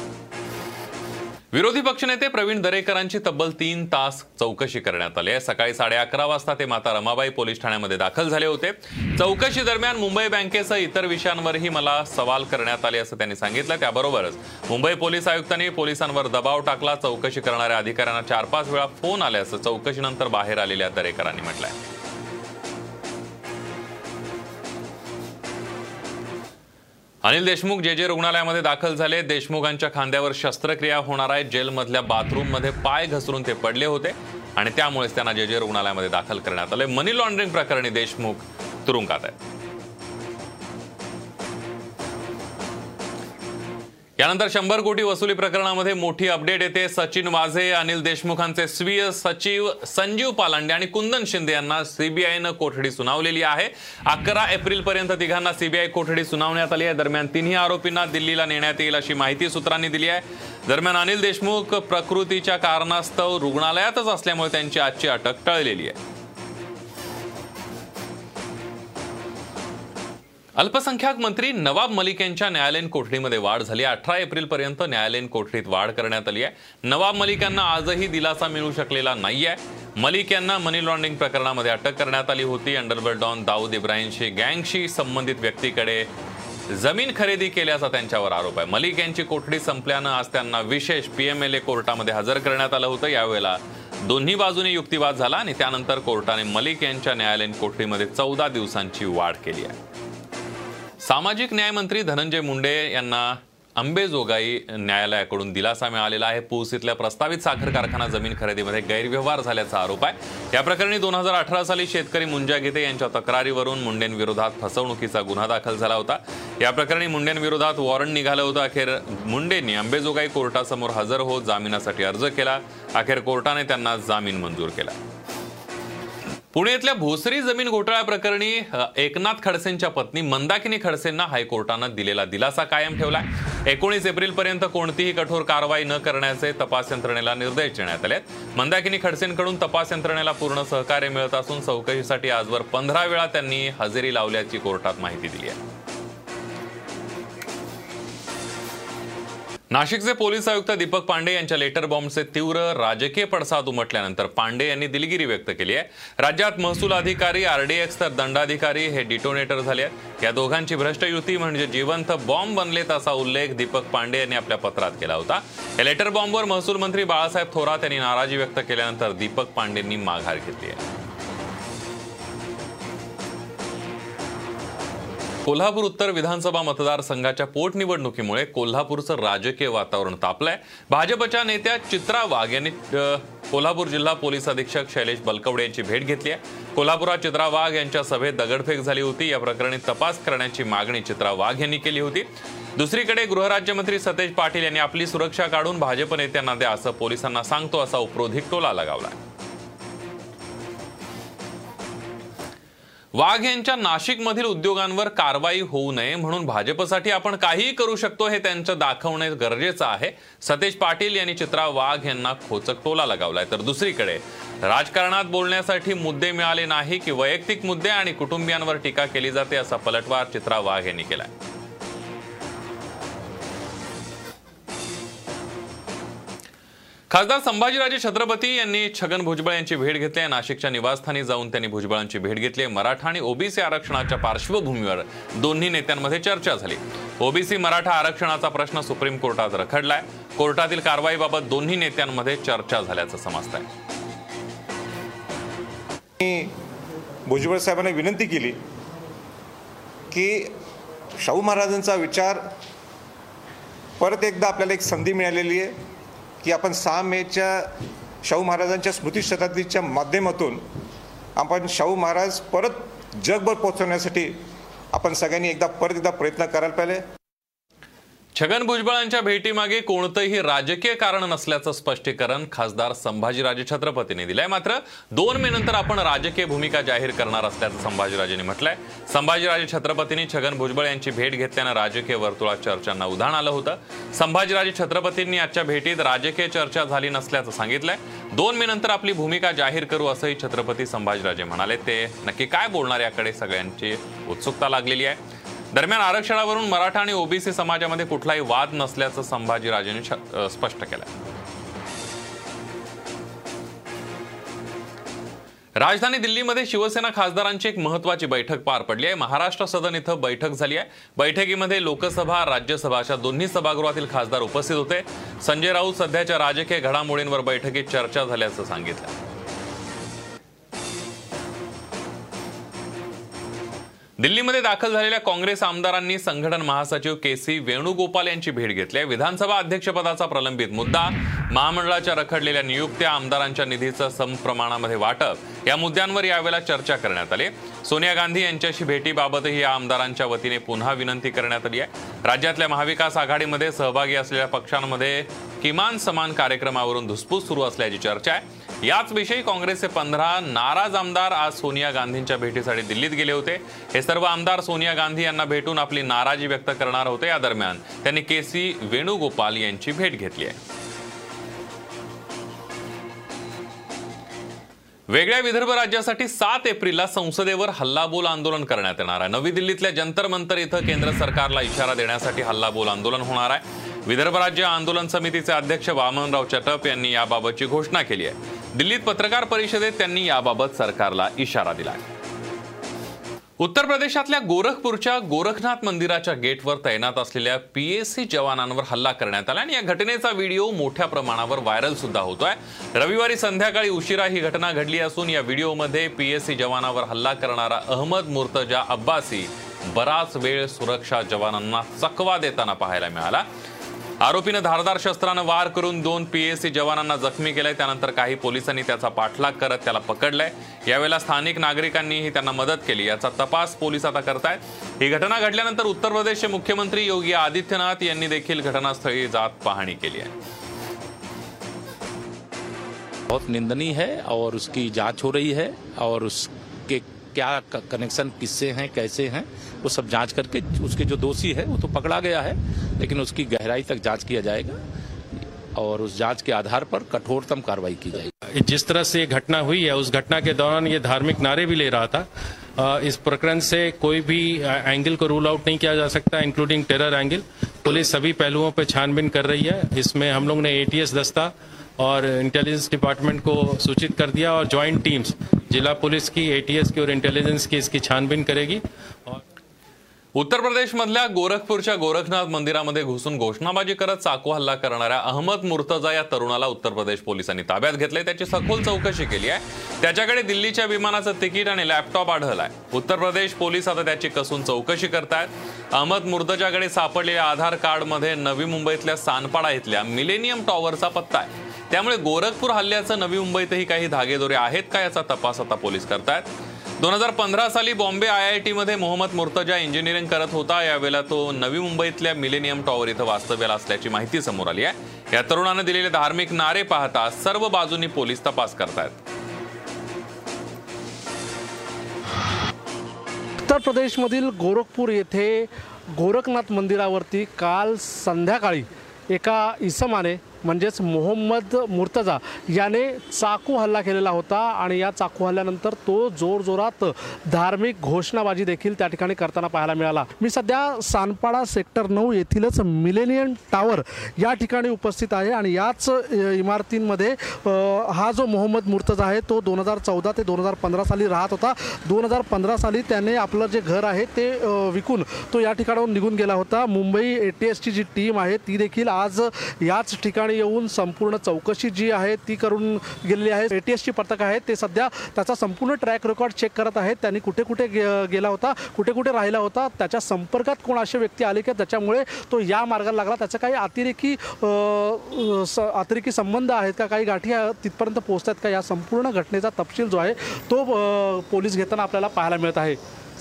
विरोधी पक्षनेते प्रवीण दरेकरांची तब्बल तीन तास चौकशी करण्यात आली आहे. सकाळी साडे अकरा वाजता ते माता रमाबाई पोलीस ठाण्यामध्ये दाखल झाले होते. चौकशी दरम्यान मुंबई बँकेसह इतर विषयांवरही मला सवाल करण्यात आले असं त्यांनी सांगितलं. त्याबरोबरच मुंबई पोलीस आयुक्तांनी पोलिसांवर दबाव टाकला. चौकशी करणाऱ्या अधिकाऱ्यांना चार पाच वेळा फोन आल्याचं चौकशीनंतर बाहेर आलेल्या दरेकरांनी म्हटलं आहे अनिल देशमुख जे जे रुग्णालयामध्ये दाखल झाले देशमुखांच्या खांद्यावर शस्त्रक्रिया होणार आहे. जेलमधल्या बाथरूममध्ये पाय घसरून ते पडले होते आणि त्यामुळेच त्यांना जे जे रुग्णालयामध्ये दाखल करण्यात आले मनी लॉन्ड्रिंग प्रकरणी देशमुख तुरुंगात आहेत. यानंतर शंभर कोटी वसुली प्रकरणामध्ये मोठी अपडेट येते. सचिन वाझे अनिल देशमुखांचे स्वीय सचिव संजीव पालांडे आणि कुंदन शिंदे यांना सीबीआयनं कोठडी सुनावलेली आहे. अकरा एप्रिल पर्यंत तिघांना सीबीआय कोठडी सुनावण्यात आली आहे. दरम्यान तिन्ही आरोपींना दिल्लीला नेण्यात येईल अशी माहिती सूत्रांनी दिली आहे. दरम्यान अनिल देशमुख प्रकृतीच्या कारणास्तव रुग्णालयातच असल्यामुळे त्यांची आजची अटक टळलेली आहे. अल्पसंख्याक मंत्री नवाब मलिक यांच्या न्यायालयीन कोठडीमध्ये वाढ झाली अठरा एप्रिल पर्यंत न्यायालयीन कोठडीत वाढ करण्यात आली आहे. नवाब मलिक यांना आजही दिलासा मिळू शकलेला नाहीये मलिक यांना मनी लॉन्ड्रिंग प्रकरणामध्ये अटक करण्यात आली होती. अंडरवर्ल्ड डॉन दाऊद इब्राहिमशी गँगशी संबंधित व्यक्तीकडे जमीन खरेदी केल्याचा त्यांच्यावर आरोप आहे. मलिक यांची कोठडी संपल्यानं आज त्यांना विशेष पीएमएलए कोर्टामध्ये हजर करण्यात आलं होतं. यावेळेला दोन्ही बाजूने युक्तिवाद झाला आणि त्यानंतर कोर्टाने मलिक यांच्या न्यायालयीन कोठडीमध्ये चौदा दिवसांची वाढ केली आहे. सामाजिक न्यायमंत्री धनंजय मुंडे यांना अंबेजोगाई न्यायालयाकडून दिलासा मिळालेला आहे. पूस इथल्या प्रस्तावित साखर कारखाना जमीन खरेदीमध्ये गैरव्यवहार झाल्याचा आरोप आहे. या प्रकरणी दोन हजार अठरा साली शेतकरी मुंजा गीते यांच्या तक्रारीवरून मुंडेंविरोधात फसवणुकीचा गुन्हा दाखल झाला होता. या प्रकरणी मुंडेंविरोधात वॉरंट निघालं होतं. अखेर मुंडेंनी अंबेजोगाई कोर्टासमोर हजर होत जामिनासाठी अर्ज केला. अखेर कोर्टाने त्यांना जामीन मंजूर केला. पुण्यातल्या भोसरी जमीन घोटाळ्या प्रकरणी एकनाथ खडसेंच्या पत्नी मंदाकिनी खडसेंना हायकोर्टानं दिलेला दिलासा कायम ठेवलाय. एकोणीस एप्रिल पर्यंत कोणतीही कठोर कारवाई न करण्याचे तपास यंत्रणेला निर्देश देण्यात आले मंदाकिनी खडसेंकडून तपास यंत्रणेला पूर्ण सहकार्य मिळत असून चौकशीसाठी आजवर पंधरा वेळा त्यांनी हजेरी लावल्याची कोर्टात माहिती दिली आहे. नाशिकचे पोलीस आयुक्त दीपक पांडे यांच्या लेटर बॉम्बचे तीव्र राजकीय पडसाद उमटल्यानंतर पांडे यांनी दिलगिरी व्यक्त केली आहे. राज्यात महसूल अधिकारी आरडीएक्स तर दंडाधिकारी हे डिटोनेटर झाले आहेत. या दोघांची भ्रष्ट युती म्हणजे जिवंत बॉम्ब बनलेत असा उल्लेख दीपक पांडे यांनी आपल्या पत्रात केला होता. या लेटर बॉम्बवर महसूल मंत्री बाळासाहेब थोरात यांनी नाराजी व्यक्त केल्यानंतर दीपक पांडेंनी माघार घेतली आहे. कोल्हापूर उत्तर विधानसभा मतदारसंघाच्या पोटनिवडणुकीमुळे कोल्हापूरचं राजकीय वातावरण तापलंय. भाजपच्या नेत्या चित्रा वाघ यांनी कोल्हापूर जिल्हा पोलीस अधीक्षक शैलेश बलकवडे यांची भेट घेतली आहे. कोल्हापुरात चित्रा वाघ यांच्या सभेत दगडफेक झाली होती. या प्रकरणी तपास करण्याची मागणी चित्रा वाघ यांनी केली होती. दुसरीकडे गृहराज्यमंत्री सतेज पाटील यांनी आपली सुरक्षा काढून भाजप नेत्यांना द्या असं पोलिसांना सांगतो असा उपरोधिक टोला लगावलाय. वाघ यांच्या नाशिकमधील उद्योगांवर कारवाई होऊ नये म्हणून भाजपसाठी आपण काहीही करू शकतो हे त्यांचं दाखवणे गरजेचं आहे. सतेज पाटील यांनी चित्रा वाघ यांना खोचक टोला लगावलाय. तर दुसरीकडे राजकारणात बोलण्यासाठी मुद्दे मिळाले नाही की वैयक्तिक मुद्दे आणि कुटुंबियांवर टीका केली जाते असा पलटवार चित्रा वाघ यांनी केलाय. खासदार संभाजीराजे छत्रपती यांनी छगन भुजबळ यांची भेट घेतली. आहे नाशिकच्या निवासस्थानी जाऊन त्यांनी भुजबळांची भेट घेतली. आहे मराठा आणि ओबीसी आरक्षणाच्या पार्श्वभूमीवर दोन्ही नेत्यांमध्ये चर्चा झाली. ओबीसी मराठा आरक्षणाचा प्रश्न सुप्रीम कोर्टात रखडलाय. कोर्टातील कारवाईबाबत दोन्ही नेत्यांमध्ये चर्चा झाल्याचं समजत आहे भुजबळ साहेबांना विनंती केली की शाहू महाराजांचा विचार परत एकदा आपल्याला एक संधी मिळालेली आहे. की आपण सहा मेच्या शाहू महाराजांच्या स्मृतिशताब्दीच्या माध्यमातून आपण शाहू महाराज परत जगभर पोहोचवण्यासाठी आपण सगळ्यांनी एकदा परत एकदा प्रयत्न करायला पाहिजे. छगन भुजबळांच्या भेटीमागे कोणतंही राजकीय कारण नसल्याचं स्पष्टीकरण खासदार संभाजीराजे छत्रपतींनी दिलंय. मात्र दोन मे नंतर आपण राजकीय भूमिका जाहीर करणार असल्याचं संभाजीराजेंनी म्हटलंय. संभाजीराजे छत्रपतींनी छगन भुजबळ यांची भेट घेतल्यानं राजकीय वर्तुळात चर्चांना उधाण आलं होतं. संभाजीराजे छत्रपतींनी आजच्या भेटीत राजकीय चर्चा झाली नसल्याचं सांगितलंय. दोन मे नंतर आपली भूमिका जाहीर करू असंही छत्रपती संभाजीराजे म्हणाले. ते नक्की काय बोलणार याकडे सगळ्यांची उत्सुकता लागलेली आहे. दरम्यान आरक्षणावरून मराठा आणि ओबीसी समाजामध्ये कुठलाही वाद नसल्याचं संभाजीराजेंनी स्पष्ट केलं राजधानी दिल्लीमध्ये शिवसेना खासदारांची एक महत्वाची बैठक पार पडली आहे. महाराष्ट्र सदन इथं बैठक झाली आहे. बैठकीमध्ये लोकसभा राज्यसभा अशा दोन्ही सभागृहातील खासदार उपस्थित होते. संजय राऊत सध्याच्या राजकीय घडामोडींवर बैठकीत चर्चा झाल्याचं सांगितलं. दिल्लीमध्ये दाखल झालेल्या काँग्रेस आमदारांनी संघटन महासचिव के सी वेणुगोपाल यांची भेट घेतली. आहे विधानसभा अध्यक्षपदाचा प्रलंबित मुद्दा महामंडळाच्या रखडलेल्या नियुक्त्या आमदारांच्या निधीचं सम प्रमाणामध्ये वाटप या मुद्द्यांवर यावेळेला चर्चा करण्यात आली. सोनिया गांधी यांच्याशी भेटीबाबतही या आमदारांच्या वतीने पुन्हा विनंती करण्यात आली आहे. राज्यातल्या महाविकास आघाडीमध्ये सहभागी असलेल्या पक्षांमध्ये किमान समान कार्यक्रमावरून धुसफूस सुरू असल्याची चर्चा आहे. याच विषयी काँग्रेसचे पंधरा नाराज आमदार आज सोनिया गांधींच्या भेटीसाठी दिल्लीत गेले होते. हे सर्व आमदार सोनिया गांधी यांना भेटून आपली नाराजी व्यक्त करणार होते. या दरम्यान त्यांनी के सी वेणुगोपाल यांची भेट घेतली आहे. वेगळ्या विदर्भ राज्यासाठी सात एप्रिलला संसदेवर हल्लाबोल आंदोलन करण्यात येणार आहे. नवी दिल्लीतल्या जंतर मंतर इथं केंद्र सरकारला इशारा देण्यासाठी हल्लाबोल आंदोलन होणार आहे. विदर्भ राज्य आंदोलन समितीचे अध्यक्ष वामनराव चटप यांनी याबाबतची घोषणा केली आहे. दिल्लीत पत्रकार परिषदेत त्यांनी याबाबत सरकारला इशारा दिला आहे उत्तर प्रदेशातल्या गोरखपूरच्या गोरखनाथ मंदिराच्या गेटवर तैनात असलेल्या पीएससी जवानांवर हल्ला करण्यात आला आणि या घटनेचा व्हिडिओ मोठ्या प्रमाणावर व्हायरल सुद्धा होतोय. रविवारी संध्याकाळी उशिरा ही घटना घडली असून या व्हिडिओमध्ये पीएससी जवानावर हल्ला करणारा अहमद मुर्तजा अब्बासी बराच वेळ सुरक्षा जवानांना चकवा देताना पाहायला मिळाला. आरोपीनं धारदार शस्त्रानं वार करून दोन पीएससी जवानांना जखमी केलंय. त्यानंतर काही पोलिसांनी त्याचा पाठलाग करत त्याला पकडलंय. यावेळेला स्थानिक नागरिकांनीही त्यांना मदत केली. याचा तपास पोलीस आता करतायत. ही घटना घडल्यानंतर उत्तर प्रदेशचे मुख्यमंत्री योगी आदित्यनाथ यांनी देखील घटनास्थळी जात पाहणी केली आहे. बहुत निंदनीय है और उसकी जांच हो रही है और उसके क्या कनेक्शन किससे हैं, कैसे हैं, वो सब जाँच करके उसके जो दोषी है, वो तो पकड़ा गया है, लेकिन उसकी गहराई तक जाँच किया जाएगा और उस जाँच के आधार पर कठोरतम कार्रवाई की जाएगी। जिस तरह से घटना हुई है, उस घटना के दौरान ये धार्मिक नारे भी ले रहा था इस प्रकरण से कोई भी एंगल को रूल आउट नहीं किया जा सकता इंक्लूडिंग टेरर एंगल पुलिस सभी पहलुओं पर छानबीन कर रही है। इसमें हम लोग ने एटीएस दस्ता और इंटेलिजेंस डिपार्टमेंट को सूचित कर दिया और ज्वाइंट टीम्स जिला पुलिस की एटीएस की और इंटेलिजेंस की इसकी छानबीन करेगी। और उत्तर प्रदेशमधल्या गोरखपूरच्या गोरखनाथ मंदिरामध्ये घुसून घोषणाबाजी करत चाकू हल्ला करणाऱ्या अहमद मुर्तजा या तरुणाला उत्तर प्रदेश पोलिसांनी ताब्यात घेतले त्याची सखोल चौकशी केली आहे. त्याच्याकडे दिल्लीच्या विमानाचं तिकीट आणि लॅपटॉप आढळलाय. उत्तर प्रदेश पोलीस आता त्याची कसून चौकशी करतायत. अहमद मुर्तजाकडे सापडलेल्या आधार कार्डमध्ये नवी मुंबईतल्या सानपाडा इथल्या मिलेनियम टॉवरचा पत्ता आहे. त्यामुळे गोरखपूर हल्ल्याचं नवी मुंबईतही काही धागेदोरे आहेत का याचा तपास आता पोलीस करतायत. दोन हजार पंधरा साली बॉम्बे आय आय टीमध्ये मोहम्मद मुर्तजा इंजिनिअरिंग करत होता. यावेळेला तो नवी मुंबईतल्या मिलेनियम टॉवर इथं वास्तव्याला असल्याची माहिती समोर आली आहे. या तरुणानं दिलेले धार्मिक नारे पाहता सर्व बाजूनी पोलीस तपास करतायत. उत्तर प्रदेशमधील गोरखपूर येथे गोरखनाथ मंदिरावरती काल संध्याकाळी एका इसमाने म्हणजेच मोहम्मद मुर्तजा याने चाकू हल्ला केलेला होता आणि या चाकू हल्ल्यानंतर तो जोरजोरात धार्मिक घोषणाबाजी देखील त्या ठिकाणी करताना पाहायला मिळाला. मी सध्या सानपाडा सेक्टर नऊ येथीलच मिलेनियम टावर या ठिकाणी उपस्थित आहे आणि याच इमारतींमध्ये हा जो मोहम्मद मुर्तजा आहे तो दोन हजार चौदा ते दोन हजार पंधरा साली राहत होता. दोन हजार पंधरा साली त्याने आपलं जे घर आहे ते विकून तो या ठिकाणाहून निघून गेला होता. मुंबई ए टी एसची जी टीम आहे ती देखील आज याच ठिकाणी येऊन संपूर्ण चौकशी जी आहे ती करून गेलेली आहे. एटीएसची टी एसची पथक आहे ते सध्या त्याचा संपूर्ण ट्रॅक रेकॉर्ड चेक करत आहेत. त्यांनी कुठे कुठे गे- गेला होता कुठे कुठे राहिला होता त्याच्या संपर्कात कोण असे व्यक्ती आले की त्याच्यामुळे तो या मार्गाला लागला. त्याचा काही अतिरेकी अतिरेकी संबंध आहेत का काही गाठी तिथपर्यंत पोहोचतात का या संपूर्ण घटनेचा तपशील जो आहे तो पोलीस घेताना आपल्याला पाहायला मिळत आहे.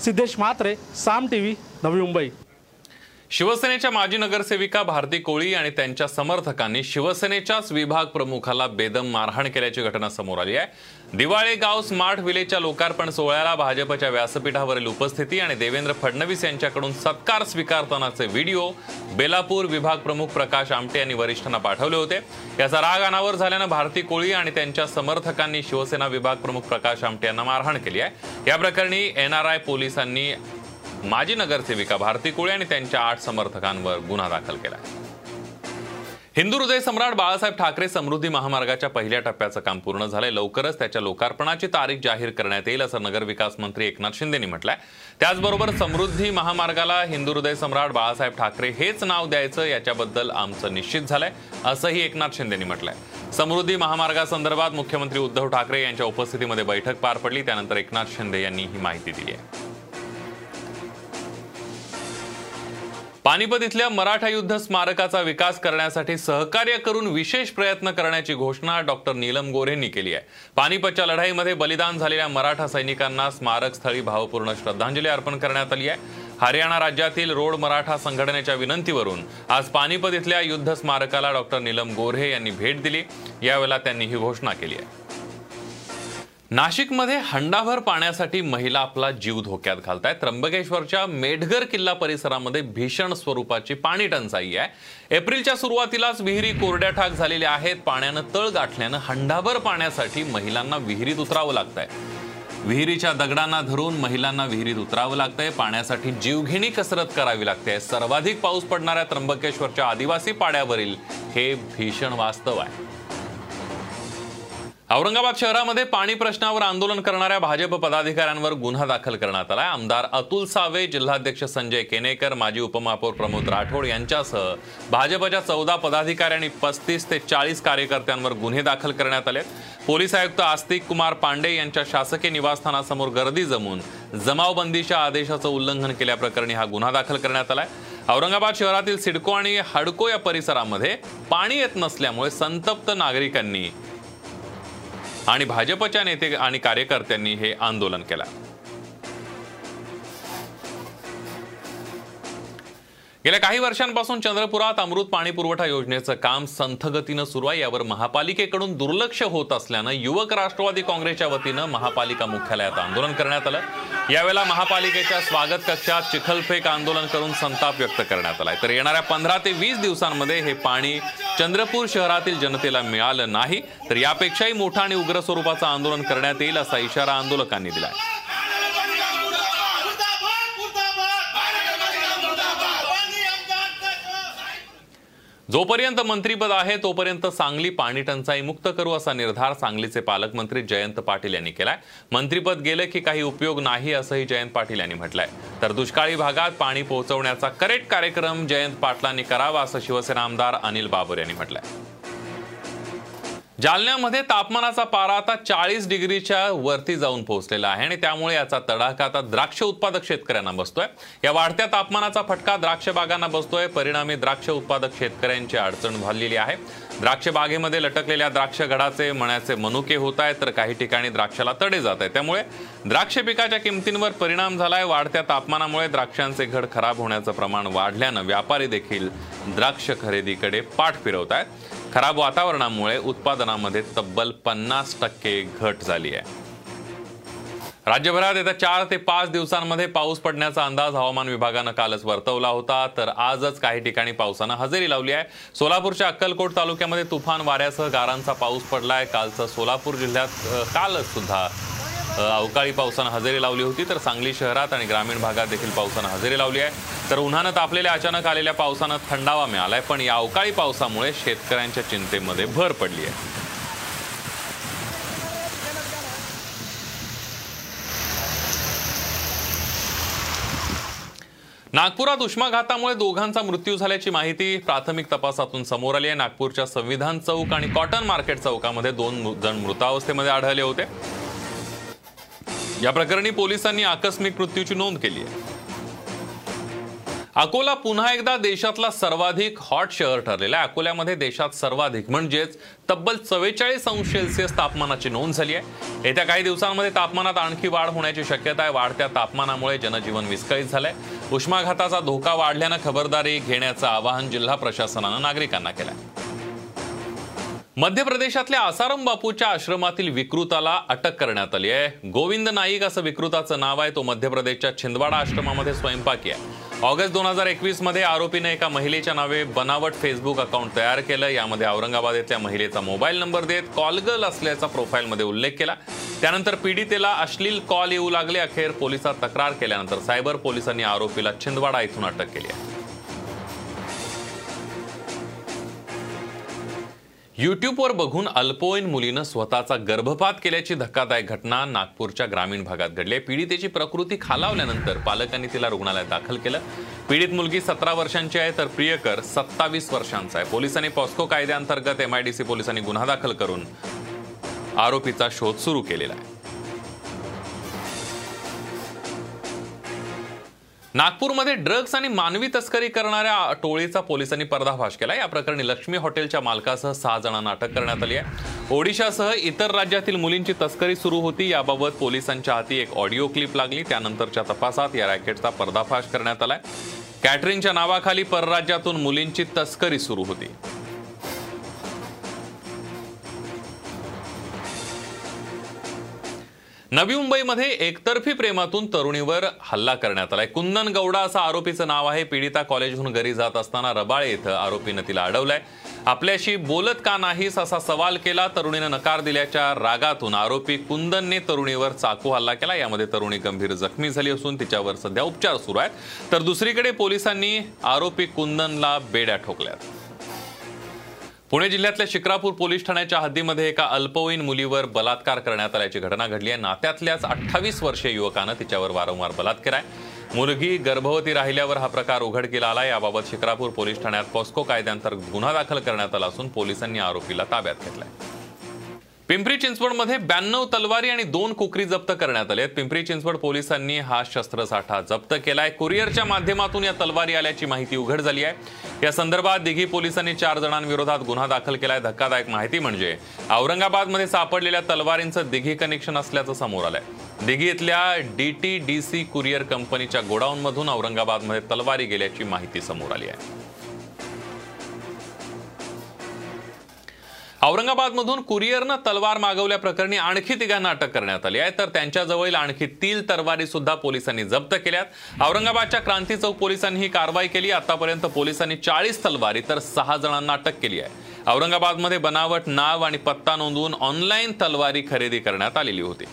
Siddhesh Mhatre Saam T V Navi Mumbai. शिवसेनेच्या माजी नगरसेविका भारती कोळी आणि त्यांच्या समर्थकांनी शिवसेनेच्याच विभाग प्रमुखाला बेदम मारहाण केल्याची घटना समोर आली आहे. दिवाळे गाव स्मार्ट विलेजच्या लोकार्पण सोहळ्याला भाजपच्या व्यासपीठावरील उपस्थिती आणि देवेंद्र फडणवीस यांच्याकडून सत्कार स्वीकारतानाचे व्हिडिओ बेलापूर विभाग प्रमुख प्रकाश आमटे यांनी वरिष्ठांना पाठवले होते. याचा राग अनावर झाल्यानं भारती कोळी आणि त्यांच्या समर्थकांनी शिवसेना विभाग प्रमुख प्रकाश आमटे यांना मारहाण केली आहे. या प्रकरणी एनआरआय पोलिसांनी माजी नगरसेविका भारती कुळे आणि त्यांच्या आठ समर्थकांवर गुन्हा दाखल केला हिंदू हृदय सम्राट बाळासाहेब ठाकरे समृद्धी महामार्गाच्या पहिल्या टप्प्याचं काम पूर्ण झालंय. लवकरच त्याच्या लोकार्पणाची तारीख जाहीर करण्यात येईल असं नगरविकास मंत्री एकनाथ शिंदेनी म्हटलंय. त्याचबरोबर समृद्धी महामार्गाला हिंदू हृदय सम्राट बाळासाहेब ठाकरे हेच नाव द्यायचं याच्याबद्दल आमचं निश्चित झालंय असंही एकनाथ शिंदेनी म्हटलंय. समृद्धी महामार्गासंदर्भात मुख्यमंत्री उद्धव ठाकरे यांच्या उपस्थितीमध्ये बैठक पार पडली त्यानंतर एकनाथ शिंदे यांनी ही माहिती दिली आहे. पानिपत इथल्या मराठा युद्ध स्मारकाचा विकास करण्यासाठी सहकार्य करून विशेष प्रयत्न करण्याची घोषणा डॉक्टर नीलम गोरेंनी केली आहे. पानिपतच्या लढाईमध्ये बलिदान झालेल्या मराठा सैनिकांना स्मारक स्थळी भावपूर्ण श्रद्धांजली अर्पण करण्यात आली आहे. हरियाणा राज्यातील रोड मराठा संघटनेच्या विनंतीवरून आज पानिपत इथल्या युद्ध स्मारकाला डॉक्टर नीलम गोरे यांनी भेट दिली. यावेळेला त्यांनी ही घोषणा केली आहे. नाशिकमध्ये हंडाभर पाण्यासाठी महिला आपला जीव धोक्यात घालतायत. त्र्यंबकेश्वरच्या मेढगर किल्ला परिसरामध्ये भीषण स्वरूपाची पाणी टंचाई आहे. एप्रिलच्या सुरुवातीलाच विहिरी कोरड्या ठाक झालेल्या आहेत. पाण्यानं तळ गाठल्यानं हंडाभर पाण्यासाठी महिलांना विहिरीत उतरावं लागतंय. विहिरीच्या दगडांना धरून महिलांना विहिरीत उतरावं लागतंय. पाण्यासाठी जीवघेणी कसरत करावी लागते. सर्वाधिक पाऊस पडणाऱ्या त्र्यंबकेश्वरच्या आदिवासी पाड्यावरील हे भीषण वास्तव आहे. औरंगाबाद शहरामध्ये पाणी प्रश्नावर आंदोलन करणाऱ्या भाजप पदाधिकाऱ्यांवर गुन्हा दाखल करण्यात आलाय. आमदार अतुल सावे जिल्हाध्यक्ष संजय केनेकर माजी उपमहापौर प्रमोद राठोड यांच्यासह भाजपच्या चौदा पदाधिकारी आणि पस्तीस ते चाळीस कार्यकर्त्यांवर गुन्हे दाखल करण्यात आले पोलीस आयुक्त आस्तिक कुमार पांडे यांच्या शासकीय निवासस्थानासमोर गर्दी जमून जमावबंदीच्या आदेशाचं उल्लंघन केल्याप्रकरणी हा गुन्हा दाखल करण्यात आलाय. औरंगाबाद शहरातील सिडको आणि हडको या परिसरामध्ये पाणी येत नसल्यामुळे संतप्त नागरिकांनी आणि भाजपच्या नेते आणि कार्यकर्त्यांनी हे आंदोलन केलं. गेल्या काही वर्षांपासून चंद्रपुरात अमृत पाणी पुरवठा योजनेचं काम संथगतीनं सुरू आहे. यावर महापालिकेकडून दुर्लक्ष होत असल्यानं युवक राष्ट्रवादी काँग्रेसच्या वतीनं महापालिका मुख्यालयात आंदोलन करण्यात आलं. यावेळेला महापालिकेच्या स्वागत कक्षात चिखलफेक आंदोलन करून संताप व्यक्त करण्यात आलाय. तर येणाऱ्या पंधरा ते वीस दिवसांमध्ये हे पाणी चंद्रपूर शहरातील जनतेला मिळालं नाही. तर यापेक्षाही मोठं आणि उग्र स्वरूपाचं आंदोलन करण्यात येईल असा इशारा आंदोलकांनी दिलाय. जोपर्यंत मंत्रीपद आहे तोपर्यंत सांगली पाणी टंचाई मुक्त करू असा निर्धार सांगलीचे पालकमंत्री जयंत पाटील यांनी केलाय. मंत्रीपद गेलं की काही उपयोग नाही असंही जयंत पाटील यांनी म्हटलंय. तर दुष्काळी भागात पाणी पोहोचवण्याचा करेक्ट कार्यक्रम जयंत पाटलांनी करावा असं शिवसेना आमदार अनिल बाबर यांनी म्हटलंय. जालन्यामध्ये तापमानाचा पारा आता चाळीस डिग्रीच्या वरती जाऊन पोहोचलेला आहे आणि त्यामुळे याचा तडाखा आता द्राक्ष उत्पादक शेतकऱ्यांना बसतोय. या वाढत्या तापमानाचा फटका द्राक्ष बागांना बसतोय. परिणामी द्राक्ष उत्पादक शेतकऱ्यांची अडचण झालेली आहे. द्राक्ष बागेमध्ये लटकलेल्या द्राक्ष घडाचे मण्याचे मनुके होत आहेत तर काही ठिकाणी द्राक्षाला तडे जात आहेत. त्यामुळे द्राक्ष पिकाच्या किमतींवर परिणाम झालाय. वाढत्या तापमानामुळे द्राक्षांचे घड खराब होण्याचं प्रमाण वाढल्यानं व्यापारी देखील द्राक्ष खरेदीकडे पाठ फिरवत आहेत. खराब वातावरणामुळे उत्पादनामध्ये तब्बल पन्नास टक्के घट झाली आहे. राज्यभरात येत्या चार ते पाच दिवसांमध्ये पाऊस पडण्याचा अंदाज हवामान विभागानं कालच वर्तवला होता. तर आजच काही ठिकाणी पावसानं हजेरी लावली आहे. सोलापूरच्या अक्कलकोट तालुक्यामध्ये तुफान वाऱ्यासह गारांचा पाऊस पडलाय. कालचं सोलापूर जिल्ह्यात कालच सुद्धा अवकाळी पावसानं हजेरी लावली होती तर सांगली शहरात आणि ग्रामीण भागात देखील पावसानं हजेरी लावली आहे. तर उन्हानं तापलेल्या अचानक आलेल्या पावसानं थंडावा मिळालाय पण या अवकाळी पावसामुळे शेतकऱ्यांच्या चिंतेमध्ये भर पडली आहे. नागपुरात उष्माघातामुळे दोघांचा मृत्यू झाल्याची माहिती प्राथमिक तपासातून समोर आली आहे. नागपूरच्या संविधान चौक आणि कॉटन मार्केट चौकामध्ये दोन जण मृतावस्थेमध्ये आढळले होते. या प्रकरणी पोलिसांनी आकस्मिक मृत्यूची नोंद केली आहे. अकोला पुन्हा एकदा देशातला सर्वाधिक हॉट शहर ठरलेला आहे. अकोल्यामध्ये देशात सर्वाधिक म्हणजेच तब्बल चव्वेचाळीस अंश सेल्सिअस तापमानाची नोंद झाली आहे. येत्या काही दिवसांमध्ये तापमानात आणखी वाढ होण्याची शक्यता आहे. वाढत्या तापमानामुळे जनजीवन विस्कळीत झालंय. उष्माघाताचा धोका वाढल्यानं खबरदारी घेण्याचं आवाहन जिल्हा प्रशासनानं नागरिकांना केलंय. मध्य प्रदेशातल्या आसाराम बापूच्या आश्रमातील विकृताला अटक करण्यात आली आहे. गोविंद नाईक असं विकृताचं नाव आहे. तो मध्य प्रदेशच्या छिंदवाडा आश्रमामध्ये स्वयंपाकी आहे. ऑगस्ट दोन हजार एकवीसमध्ये आरोपीने एका महिलेच्या नावे बनावट फेसबुक अकाउंट तयार केलं. यामध्ये औरंगाबाद येथल्या महिलेचा मोबाईल नंबर देत कॉलगर्ल असल्याचा प्रोफाईलमध्ये उल्लेख केला. त्यानंतर पीडितेला अश्लील कॉल येऊ लागले. अखेर पोलिसात तक्रार केल्यानंतर सायबर पोलिसांनी आरोपीला छिंदवाडा इथून अटक केली आहे. युट्यूबवर बघून अल्पवयीन मुलीनं स्वतःचा गर्भपात केल्याची धक्कादायक घटना नागपूरच्या ग्रामीण भागात घडली आहे. पीडितेची प्रकृती खालावल्यानंतर पालकांनी तिला रुग्णालयात दाखल केलं. पीडित मुलगी सतरा वर्षांची आहे तर प्रियकर सत्तावीस वर्षांचा आहे. पोलिसांनी पॉस्को कायद्याअंतर्गत एमआयडीसी पोलिसांनी गुन्हा दाखल करून आरोपीचा शोध सुरू केलेला आहे. नागपूरमध्ये ड्रग्ज आणि मानवी तस्करी करणाऱ्या टोळीचा पोलिसांनी पर्दाफाश केला. या प्रकरणी लक्ष्मी हॉटेलच्या मालकासह सहा जणांना अटक करण्यात आली आहे. ओडिशासह इतर राज्यातील मुलींची तस्करी सुरू होती. याबाबत पोलिसांच्या हाती एक ऑडिओ क्लिप लागली. त्यानंतरच्या तपासात या रॅकेटचा पर्दाफाश करण्यात आलाय. कॅटरिंगच्या नावाखाली परराज्यातून मुलींची तस्करी सुरू होती. नवी मुंबईमध्ये एकतर्फी प्रेमातून तरुणीवर हल्ला करण्यात आलाय. कुंदन गौडा असं आरोपीचं नाव आहे. पीडिता कॉलेजहून घरी जात असताना रबाळे इथं आरोपीनं तिला अडवलंय. आपल्याशी बोलत का नाहीस असा सवाल केला तरुणीनं नकार दिल्याच्या रागातून आरोपी कुंदनने तरुणीवर चाकू हल्ला केला. यामध्ये तरुणी गंभीर जखमी झाली असून तिच्यावर सध्या उपचार सुरू आहेत. तर दुसरीकडे पोलिसांनी आरोपी कुंदनला बेड्या ठोकल्यात. पुणे जिल्ह्यातल्या शिक्रापूर पोलीस ठाण्याच्या हद्दीमध्ये एका अल्पवयीन मुलीवर बलात्कार करण्यात आल्याची घटना घडली आहे. नात्यातल्याच अठ्ठावीस वर्षीय युवकानं तिच्यावर वारंवार बलात्कार आहे. मुलगी गर्भवती राहिल्यावर हा प्रकार उघडकीला आला याबाबत शिक्रापूर पोलीस ठाण्यात पॉस्को कायद्यांतर्गत गुन्हा दाखल करण्यात आला असून पोलिसांनी आरोपीला ताब्यात घेतलाय. पिंपरी चिंचवडमध्ये ब्याण्णव तलवारी आणि दोन कुकरी जप्त करण्यात आले आहेत. पिंपरी चिंचवड पोलिसांनी हा शस्त्रसाठा जप्त केलाय. कुरिअरच्या माध्यमातून या तलवारी आल्याची माहिती उघड झाली आहे. या संदर्भात दिघी पोलिसांनी चार जणांविरोधात गुन्हा दाखल केलाय. धक्कादायक माहिती म्हणजे औरंगाबादमध्ये सापडलेल्या तलवारींचं दिघी कनेक्शन असल्याचं समोर आलंय. दिघी इथल्या सी कुरिअर कंपनीच्या गोडाऊनमधून औरंगाबादमध्ये तलवारी गेल्याची माहिती समोर आली आहे. औरंगाबादमधून कुरिअरनं तलवार मागवल्याप्रकरणी आणखी तिघांना अटक करण्यात आली आहे. तर त्यांच्याजवळील आणखी तीन तलवारी सुद्धा पोलिसांनी जप्त केल्यात. औरंगाबादच्या क्रांती चौक पोलिसांनी ही कारवाई केली. आतापर्यंत पोलिसांनी चाळीस तलवारी तर सहा जणांना अटक केली आहे. औरंगाबादमध्ये बनावट नाव आणि पत्ता नोंदवून ऑनलाईन तलवारी खरेदी करण्यात आलेली होती.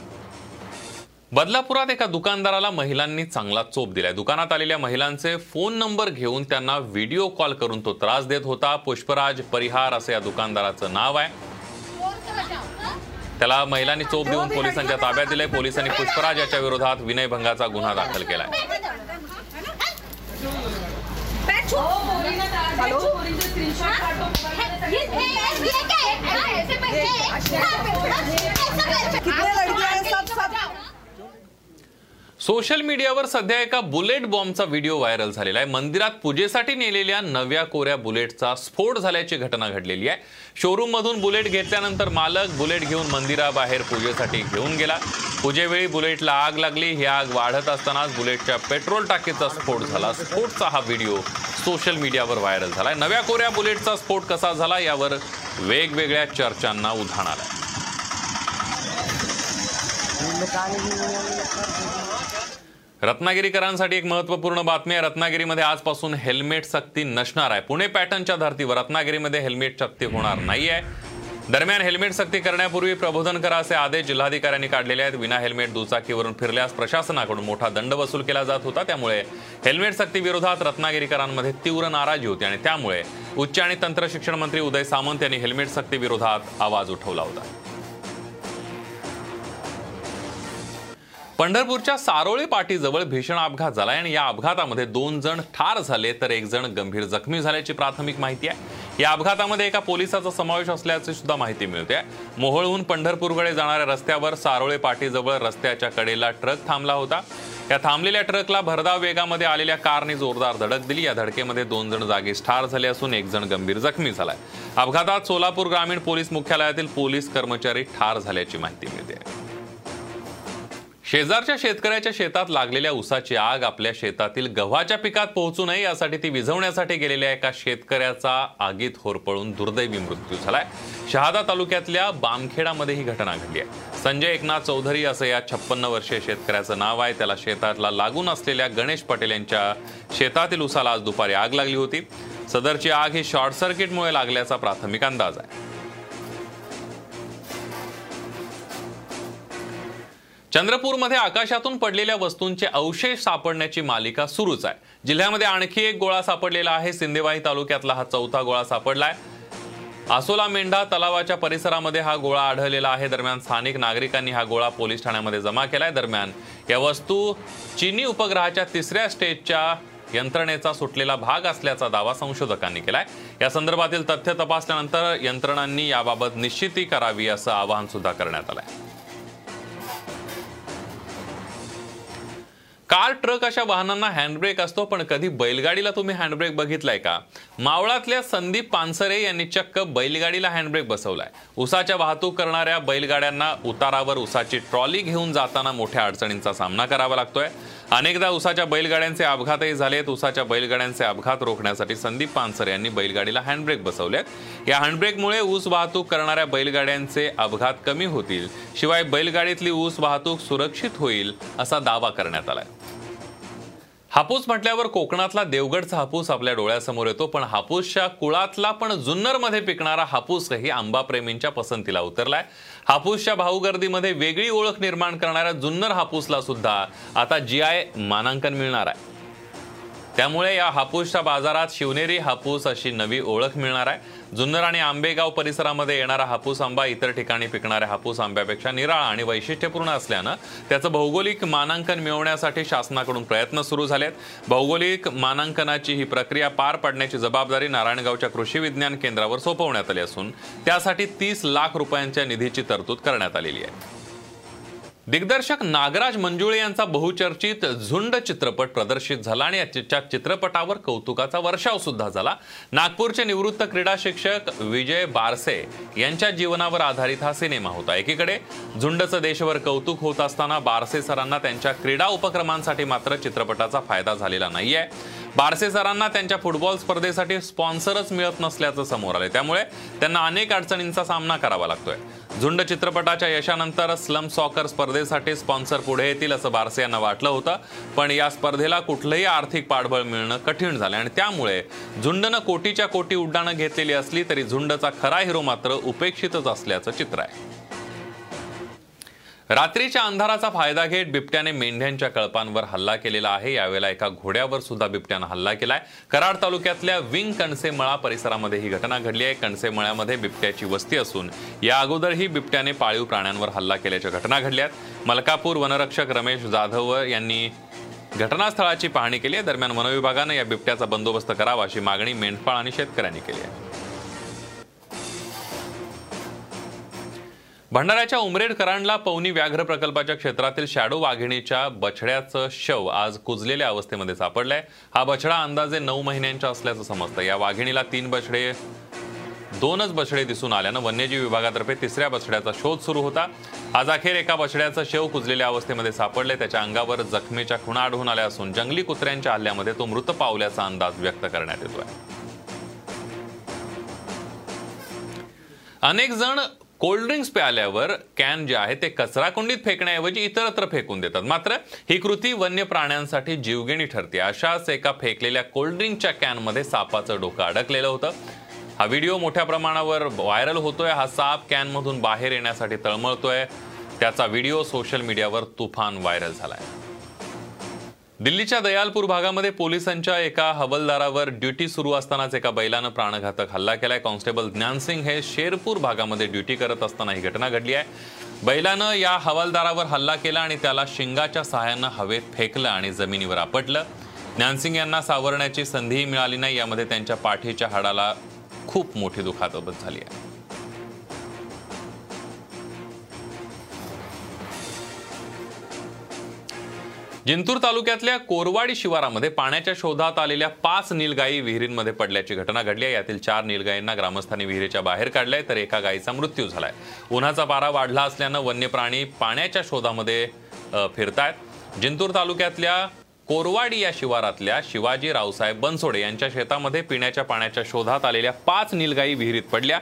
बदलापुरात एका दुकानदाराला महिलांनी चांगला चोप दिलाय. दुकानात आलेल्या महिलांचे फोन नंबर घेऊन त्यांना व्हिडिओ कॉल करून तो त्रास देत होता. पुष्पराज परिहार असं या दुकानदाराचं नाव आहे. त्याला महिलांनी चोप देऊन पोलिसांच्या ताब्यात दिलंय. पोलिसांनी पुष्पराज याच्या विरोधात विनयभंगाचा गुन्हा दाखल केलाय. सोशल मीडियावर सध्या एका बुलेट बॉम्बचा व्हिडिओ व्हायरल झालेला आहे. मंदिरात पूजेसाठी नेलेल्या नव्या कोऱ्या बुलेटचा स्फोट झाल्याची घटना घडलेली आहे. शोरूम मधून बुलेट घेतल्यानंतर मालक बुलेट घेऊन मंदिराबाहेर पूजेसाठी घेऊन गेला. पूजेवेळी बुलेटला आग लागली. ही आग वाढत असतानाच बुलेटच्या पेट्रोल टाकीचा स्फोट झाला. स्फोटचा हा व्हिडिओ सोशल मीडियावर व्हायरल झालाय नव्या कोऱ्या बुलेटचा स्फोट कसा झाला यावर वेगवेगळ्या चर्चांना उधाण आहे रत्नागिरीकरांसाठी एक महत्त्वपूर्ण बातमी आहे. रत्नागिरीमध्ये आजपासून हेल्मेट सक्ती नसणार आहे. पुणे पॅटर्नच्या धर्तीवर रत्नागिरीमध्ये हेल्मेट सक्ती होणार नाही आहे दरम्यान हेल्मेट सक्ती करण्यापूर्वी प्रबोधन करा असे आदेश जिल्हाधिकाऱ्यांनी काढलेले आहेत. विना हेल्मेट दुचाकीवरून फिरल्यास प्रशासनाकडून मोठा दंड वसूल केला जात होता. त्यामुळे हेल्मेट सक्ती विरोधात रत्नागिरीकरांमध्ये तीव्र नाराजी होती आणि त्यामुळे उच्च आणि तंत्र शिक्षण मंत्री उदय सामंत यांनी हेल्मेट सक्ती विरोधात आवाज उठवला होता. पंढरपूरच्या सारोळे पाटीजवळ भीषण अपघात झाला आणि या अपघातामध्ये दोन जण ठार झाले तर एक जण गंभीर जखमी झाल्याची प्राथमिक माहिती आहे. या अपघातामध्ये एका पोलिसाचा समावेश असल्याची सुद्धा माहिती मिळते मोहोळहून पंढरपूरकडे जाणाऱ्या रस्त्यावर सारोळे पाटीजवळ रस्त्याच्या कडेला ट्रक थांबला होता. या थांबलेल्या ट्रकला भरधाव वेगामध्ये आलेल्या कारने जोरदार धडक दिली. या धडकेमध्ये दोन जण जागीच ठार झाले असून एक जण गंभीर जखमी झालाय. अपघातात सोलापूर ग्रामीण पोलीस मुख्यालयातील पोलीस कर्मचारी ठार झाल्याची माहिती मिळते शेजारच्या शेतकऱ्याच्या शेतात लागलेल्या उसाची आग आपल्या शेतातील गव्हाच्या पिकात पोहोचू नये यासाठी ती विझवण्यासाठी गेलेल्या एका शेतकऱ्याचा आगीत होरपळून दुर्दैवी मृत्यू झालाय. शहादा तालुक्यातल्या बामखेडामध्ये ही घटना घडली आहे. संजय एकनाथ चौधरी असं या छप्पन्न वर्षीय शेतकऱ्याचं नाव आहे. त्याला शेतातला लागून असलेल्या गणेश पटेल यांच्या शेतातील उसाला आज दुपारी आग लागली होती. सदरची आग ही शॉर्ट सर्किटमुळे लागल्याचा प्राथमिक अंदाज आहे. चंद्रपूरमध्ये आकाशातून पडलेल्या वस्तूंचे अवशेष सापडण्याची मालिका सुरूच आहे. जिल्ह्यामध्ये आणखी एक गोळा सापडलेला आहे. सिंदेवाही तालुक्यातला हा चौथा गोळा सापडलाय. आसोला मेंढा तलावाच्या परिसरामध्ये हा गोळा आढळलेला आहे. दरम्यान स्थानिक नागरिकांनी हा गोळा पोलीस ठाण्यामध्ये जमा केलाय. दरम्यान या वस्तू चिनी उपग्रहाच्या तिसऱ्या स्टेजच्या यंत्रणेचा सुटलेला भाग असल्याचा दावा संशोधकांनी केलाय. या संदर्भातील तथ्य तपासल्यानंतर यंत्रणांनी याबाबत निश्चिती करावी असं आवाहन सुद्धा करण्यात आलंय. कार ट्रक अशा वाहनांना हँडब्रेक असतो पण कधी बैलगाडीला तुम्ही हँडब्रेक बघितलाय का? मावळातल्या संदीप पानसरे यांनी चक्क बैलगाडीला हँडब्रेक बसवलाय. उसाच्या वाहतूक करणाऱ्या बैलगाड्यांना उतारावर उसाची ट्रॉली घेऊन जाताना मोठ्या अडचणींचा सामना करावा लागतोय. अनेकदा उसाच्या बैलगाड्यांचे अपघातही झालेत. उसाच्या बैलगाड्यांचे अपघात रोखण्यासाठी संदीप पानसरे यांनी बैलगाडीला हँडब्रेक बसवलेत. या हँडब्रेकमुळे ऊस वाहतूक करणाऱ्या बैलगाड्यांचे अपघात कमी होतील. शिवाय बैलगाडीतली ऊस वाहतूक सुरक्षित होईल असा दावा करण्यात आलाय. हापूस म्हटल्यावर कोकणातला देवगडचा हापूस आपल्या डोळ्यासमोर येतो पण हापूसच्या कुळातला पण जुन्नरमध्ये पिकणारा हापूसही आंबाप्रेमींच्या पसंतीला उतरलाय. हापूसच्या भाऊगर्दीमध्ये वेगळी ओळख निर्माण करणाऱ्या जुन्नर हापूसला सुद्धा आता जी आय मानांकन मिळणार आहे. त्यामुळे या हापूसच्या बाजारात शिवनेरी हापूस अशी नवी ओळख मिळणार आहे. जुन्नर आणि आंबेगाव परिसरामध्ये येणारा हापूस आंबा इतर ठिकाणी पिकणाऱ्या हापूस आंब्यापेक्षा निराळा आणि वैशिष्ट्यपूर्ण असल्यानं त्याचं भौगोलिक मानांकन मिळवण्यासाठी शासनाकडून प्रयत्न सुरू झालेत. भौगोलिक मानांकनाची ही प्रक्रिया पार पाडण्याची जबाबदारी नारायणगावच्या कृषी विज्ञान केंद्रावर सोपवण्यात आली असून त्यासाठी तीस लाख रुपयांच्या निधीची तरतूद करण्यात आलेली आहे. दिग्दर्शक नागराज मंजुळे यांचा बहुचर्चित झुंड चित्रपट प्रदर्शित झाला आणि या चित्रपटावर कौतुकाचा वर्षाव सुद्धा झाला. नागपूरचे निवृत्त क्रीडा शिक्षक विजय बारसे यांच्या जीवनावर आधारित हा सिनेमा होता. एकीकडे झुंडचं देशभर कौतुक होत असताना बारसे सरांना त्यांच्या क्रीडा उपक्रमांसाठी मात्र चित्रपटाचा फायदा झालेला नाहीये. बारसे सरांना त्यांच्या फुटबॉल स्पर्धेसाठी स्पॉन्सरच मिळत नसल्याचं समोर आले त्यामुळे त्यांना अनेक अडचणींचा सामना करावा लागतोय. झुंड चित्रपटाच्या यशानंतर स्लम सॉकर स्पर्धेसाठी स्पॉन्सर पुढे येतील असं बारसे यांना वाटलं होतं. पण या स्पर्धेला कुठलंही आर्थिक पाठबळ मिळणं कठीण झालं आणि त्यामुळे झुंडनं कोटीच्या कोटी उड्डाणं घेतलेली असली तरी झुंडचा खरा हिरो मात्र उपेक्षितच असल्याचं चित्र आहे. रात्रीच्या अंधाराचा फायदा घेत बिबट्याने मेंढ्यांच्या कळपांवर हल्ला केलेला आहे. यावेळेला एका घोड्यावर सुद्धा बिबट्यानं हल्ला केलाय. कराड तालुक्यातल्या विंग कणसेमळा परिसरामध्ये ही घटना घडली आहे. कणसेमळ्यामध्ये बिबट्याची वस्ती असून या अगोदरही बिबट्याने पाळीव प्राण्यांवर हल्ला केल्याच्या घटना घडल्यात मलकापूर वनरक्षक रमेश जाधव यांनी घटनास्थळाची पाहणी केली आहे. दरम्यान वनविभागानं या बिबट्याचा बंदोबस्त करावा अशी मागणी मेंढपाळ आणि शेतकऱ्यांनी केली आहे. भंडाऱ्याच्या उमरेड करांडला पवनी व्याघ्र प्रकल्पाच्या क्षेत्रातील शॅडो वाघिणीच्या बछड्याचं शव आज कुजलेल्या अवस्थेमध्ये सापडलंय. हा बछडा अंदाजे नऊ महिन्यांच्या असल्याचं समजतं या वाघिणीला तीन बछडे दोनच बछडे दिसून आल्यानं वन्यजीव विभागातर्फे तिसऱ्या बछड्याचा शोध सुरू होता. आज अखेर एका बछड्याचं शव कुजलेल्या अवस्थेमध्ये सापडले त्याच्या अंगावर जखमेच्या खुणा आढळून आल्या असून जंगली कुत्र्यांच्या हल्ल्यामध्ये तो मृत पावल्याचा अंदाज व्यक्त करण्यात येतोय. अनेक जण कोल्ड्रिंक्स प्याल्यावर कॅन जे आहे ते कचरा कुंडीत फेकण्याऐवजी इतरत्र फेकून देतात. मात्र ही कृती वन्य प्राण्यांसाठी जीवघेणी ठरते. अशाच एका फेकलेल्या कोल्ड्रिंकच्या कॅनमध्ये सापाचं डोकं अडकलेलं होतं. हा व्हिडिओ मोठ्या प्रमाणावर व्हायरल होतोय. हा साप कॅनमधून बाहेर येण्यासाठी तळमळतोय. त्याचा व्हिडिओ सोशल मीडियावर तुफान व्हायरल झालाय. दिल्लीच्या दयालपूर भागामध्ये पोलिसांच्या एका हवलदारावर ड्युटी सुरू असतानाच एका बैलानं प्राणघातक हल्ला केलाय. कॉन्स्टेबल ज्ञानसिंग हे शेरपूर भागामध्ये ड्युटी करत असताना ही घटना घडली आहे. बैलानं या हवालदारावर हल्ला केला आणि त्याला शिंगाच्या सहाय्यानं हवेत फेकलं आणि जमिनीवर आपटलं. ज्ञानसिंग यांना सावरण्याची संधीही मिळाली नाही. यामध्ये त्यांच्या पाठीच्या हाडाला खूप मोठी दुखापत झाली आहे. जिंतूर तालुक्यातल्या कोरवाडी शिवारामध्ये पाण्याच्या शोधात आलेल्या पाच नीलगायी विहिरींमध्ये पडल्याची घटना घडली आहे. यातील चार नीलगायींना ग्रामस्थांनी विहिरीच्या बाहेर काढलाय तर एका गायीचा मृत्यू झालाय. उन्हाचा पारा वाढला असल्यानं वन्य प्राणी पाण्याच्या शोधामध्ये फिरतायत. जिंतूर तालुक्यातल्या कोरवाडी या शिवारातल्या शिवाजी रावसाहेब बनसोडे यांच्या शेतामध्ये पिण्याच्या पाण्याच्या शोधात आलेल्या पाच नीलगायी विहिरीत पडल्या.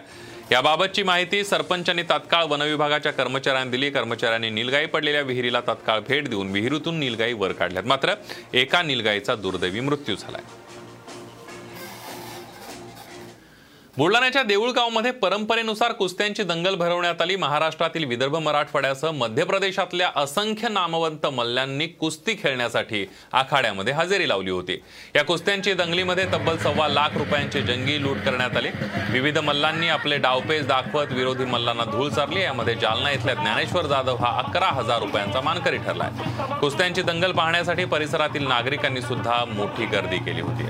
याबाबतची माहिती सरपंचांनी तात्काळ वनविभागाच्या कर्मचाऱ्यांनी दिली. कर्मचाऱ्यांनी निलगाई पडलेल्या विहिरीला तात्काळ भेट देऊन विहिरीतून निलगाई वर काढल्यात. मात्र एका निलगाईचा दुर्दैवी मृत्यू झालाय. बुलढाण्याच्या देऊळगावमध्ये परंपरेनुसार कुस्त्यांची दंगल भरवण्यात आली. महाराष्ट्रातील विदर्भ मराठवाड्यासह मध्य प्रदेशातल्या असंख्य नामवंत मल्ल्यांनी कुस्ती खेळण्यासाठी आखाड्यामध्ये हजेरी लावली होती. या कुस्त्यांची दंगलीमध्ये तब्बल सव्वा लाख रुपयांची जंगी लूट करण्यात आली. विविध मल्लांनी आपले डावपेच दाखवत विरोधी मल्लांना धूळ चारली. यामध्ये जालना इथल्या ज्ञानेश्वर जाधव हा अकरा हजार रुपयांचा मानकरी ठरलाय. कुस्त्यांची दंगल पाहण्यासाठी परिसरातील नागरिकांनी सुद्धा मोठी गर्दी केली होती.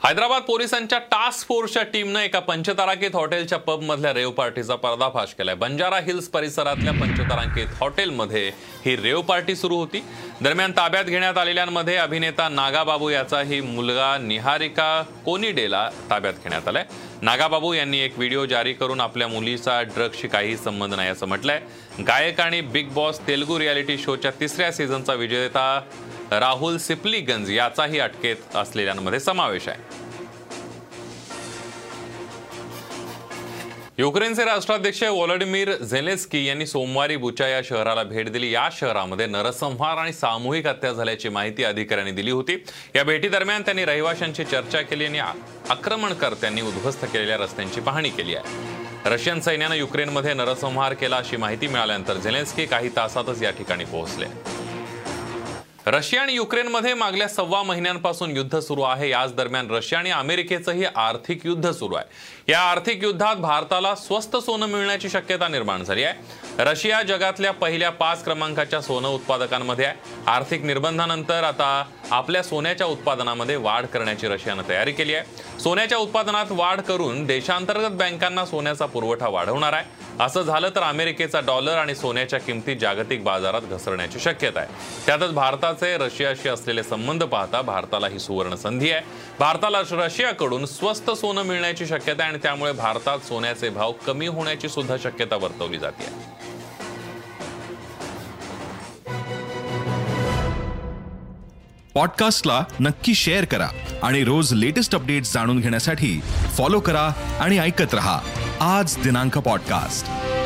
हैदराबाद पोलिसांच्या टास्क फोर्सच्या टीमनं एका पंचतारांकित हॉटेलच्या पबमधल्या रेव पार्टीचा पर्दाफाश केलाय. बंजारा हिल्स परिसरातल्या पंचतारांकित हॉटेलमध्ये ही रेव पार्टी सुरू होती. दरम्यान ताब्यात घेण्यात आलेल्यांमध्ये अभिनेता नागाबाबू याचाही मुलगा निहारिका कोनिडेला ताब्यात घेण्यात आलाय. नागाबाबू यांनी एक व्हिडिओ जारी करून आपल्या मुलीचा ड्रग्सशी काही संबंध नाही असं म्हटलंय. गायक आणि बिग बॉस तेलुगू रियालिटी शोच्या तिसऱ्या सीझनचा विजेता राहुल सिपलीगंज याचाही अटकेत असलेल्यांमध्ये समावेश आहे. युक्रेनचे राष्ट्राध्यक्ष व्लादिमीर झेलेस्की यांनी सोमवारी बुचा या शहराला भेट दिली. या शहरामध्ये नरसंहार आणि सामूहिक हत्या झाल्याची माहिती अधिकाऱ्यांनी दिली होती. या भेटीदरम्यान त्यांनी रहिवाशांची चर्चा केली आणि आक्रमणकर्त्यांनी उद्ध्वस्त केलेल्या रस्त्यांची पाहणी केली आहे. रशियन सैन्यानं युक्रेनमध्ये नरसंहार केला अशी माहिती मिळाल्यानंतर झेलेन्स्की काही तासातच या ठिकाणी पोहोचले. रशिया आणि युक्रेनमध्ये मागल्या सव्वा महिन्यांपासून युद्ध सुरू आहे. याच दरम्यान रशिया आणि अमेरिकेचंही आर्थिक युद्ध सुरू आहे. या आर्थिक युद्धात भारताला स्वस्त सोनं मिळण्याची शक्यता निर्माण झाली आहे. रशिया जगातल्या पहिल्या पाच क्रमांकाच्या सोनं उत्पादकांमध्ये आहे. आर्थिक निर्बंधानंतर आता आपल्या सोन्याच्या उत्पादनामध्ये वाढ करण्याची रशियानं तयारी केली आहे. सोन्याच्या उत्पादनात वाढ करून देशांतर्गत बँकांना सोन्याचा पुरवठा वाढवणार आहे. असं झालं तर अमेरिकेचा डॉलर आणि सोन्याच्या किमती जागतिक बाजारात घसरण्याची शक्यता आहे. त्यातच भारतात भारताचे रशियाशी असलेले संबंध पाहता भारताला ही सुवर्ण संधी आहे. भारताला रशियाकडून स्वस्त सोनं मिळण्याची शक्यता आहे आणि त्यामुळे भारतात सोन्याचे भाव कमी होण्याची सुद्धा शक्यता वर्तवली जाते. पॉडकास्टला नक्की शेअर करा आणि रोज लेटेस्ट अपडेट्स जाणून घेण्यासाठी फॉलो करा आणि ऐकत रहा. आज दिनांक पॉडकास्ट.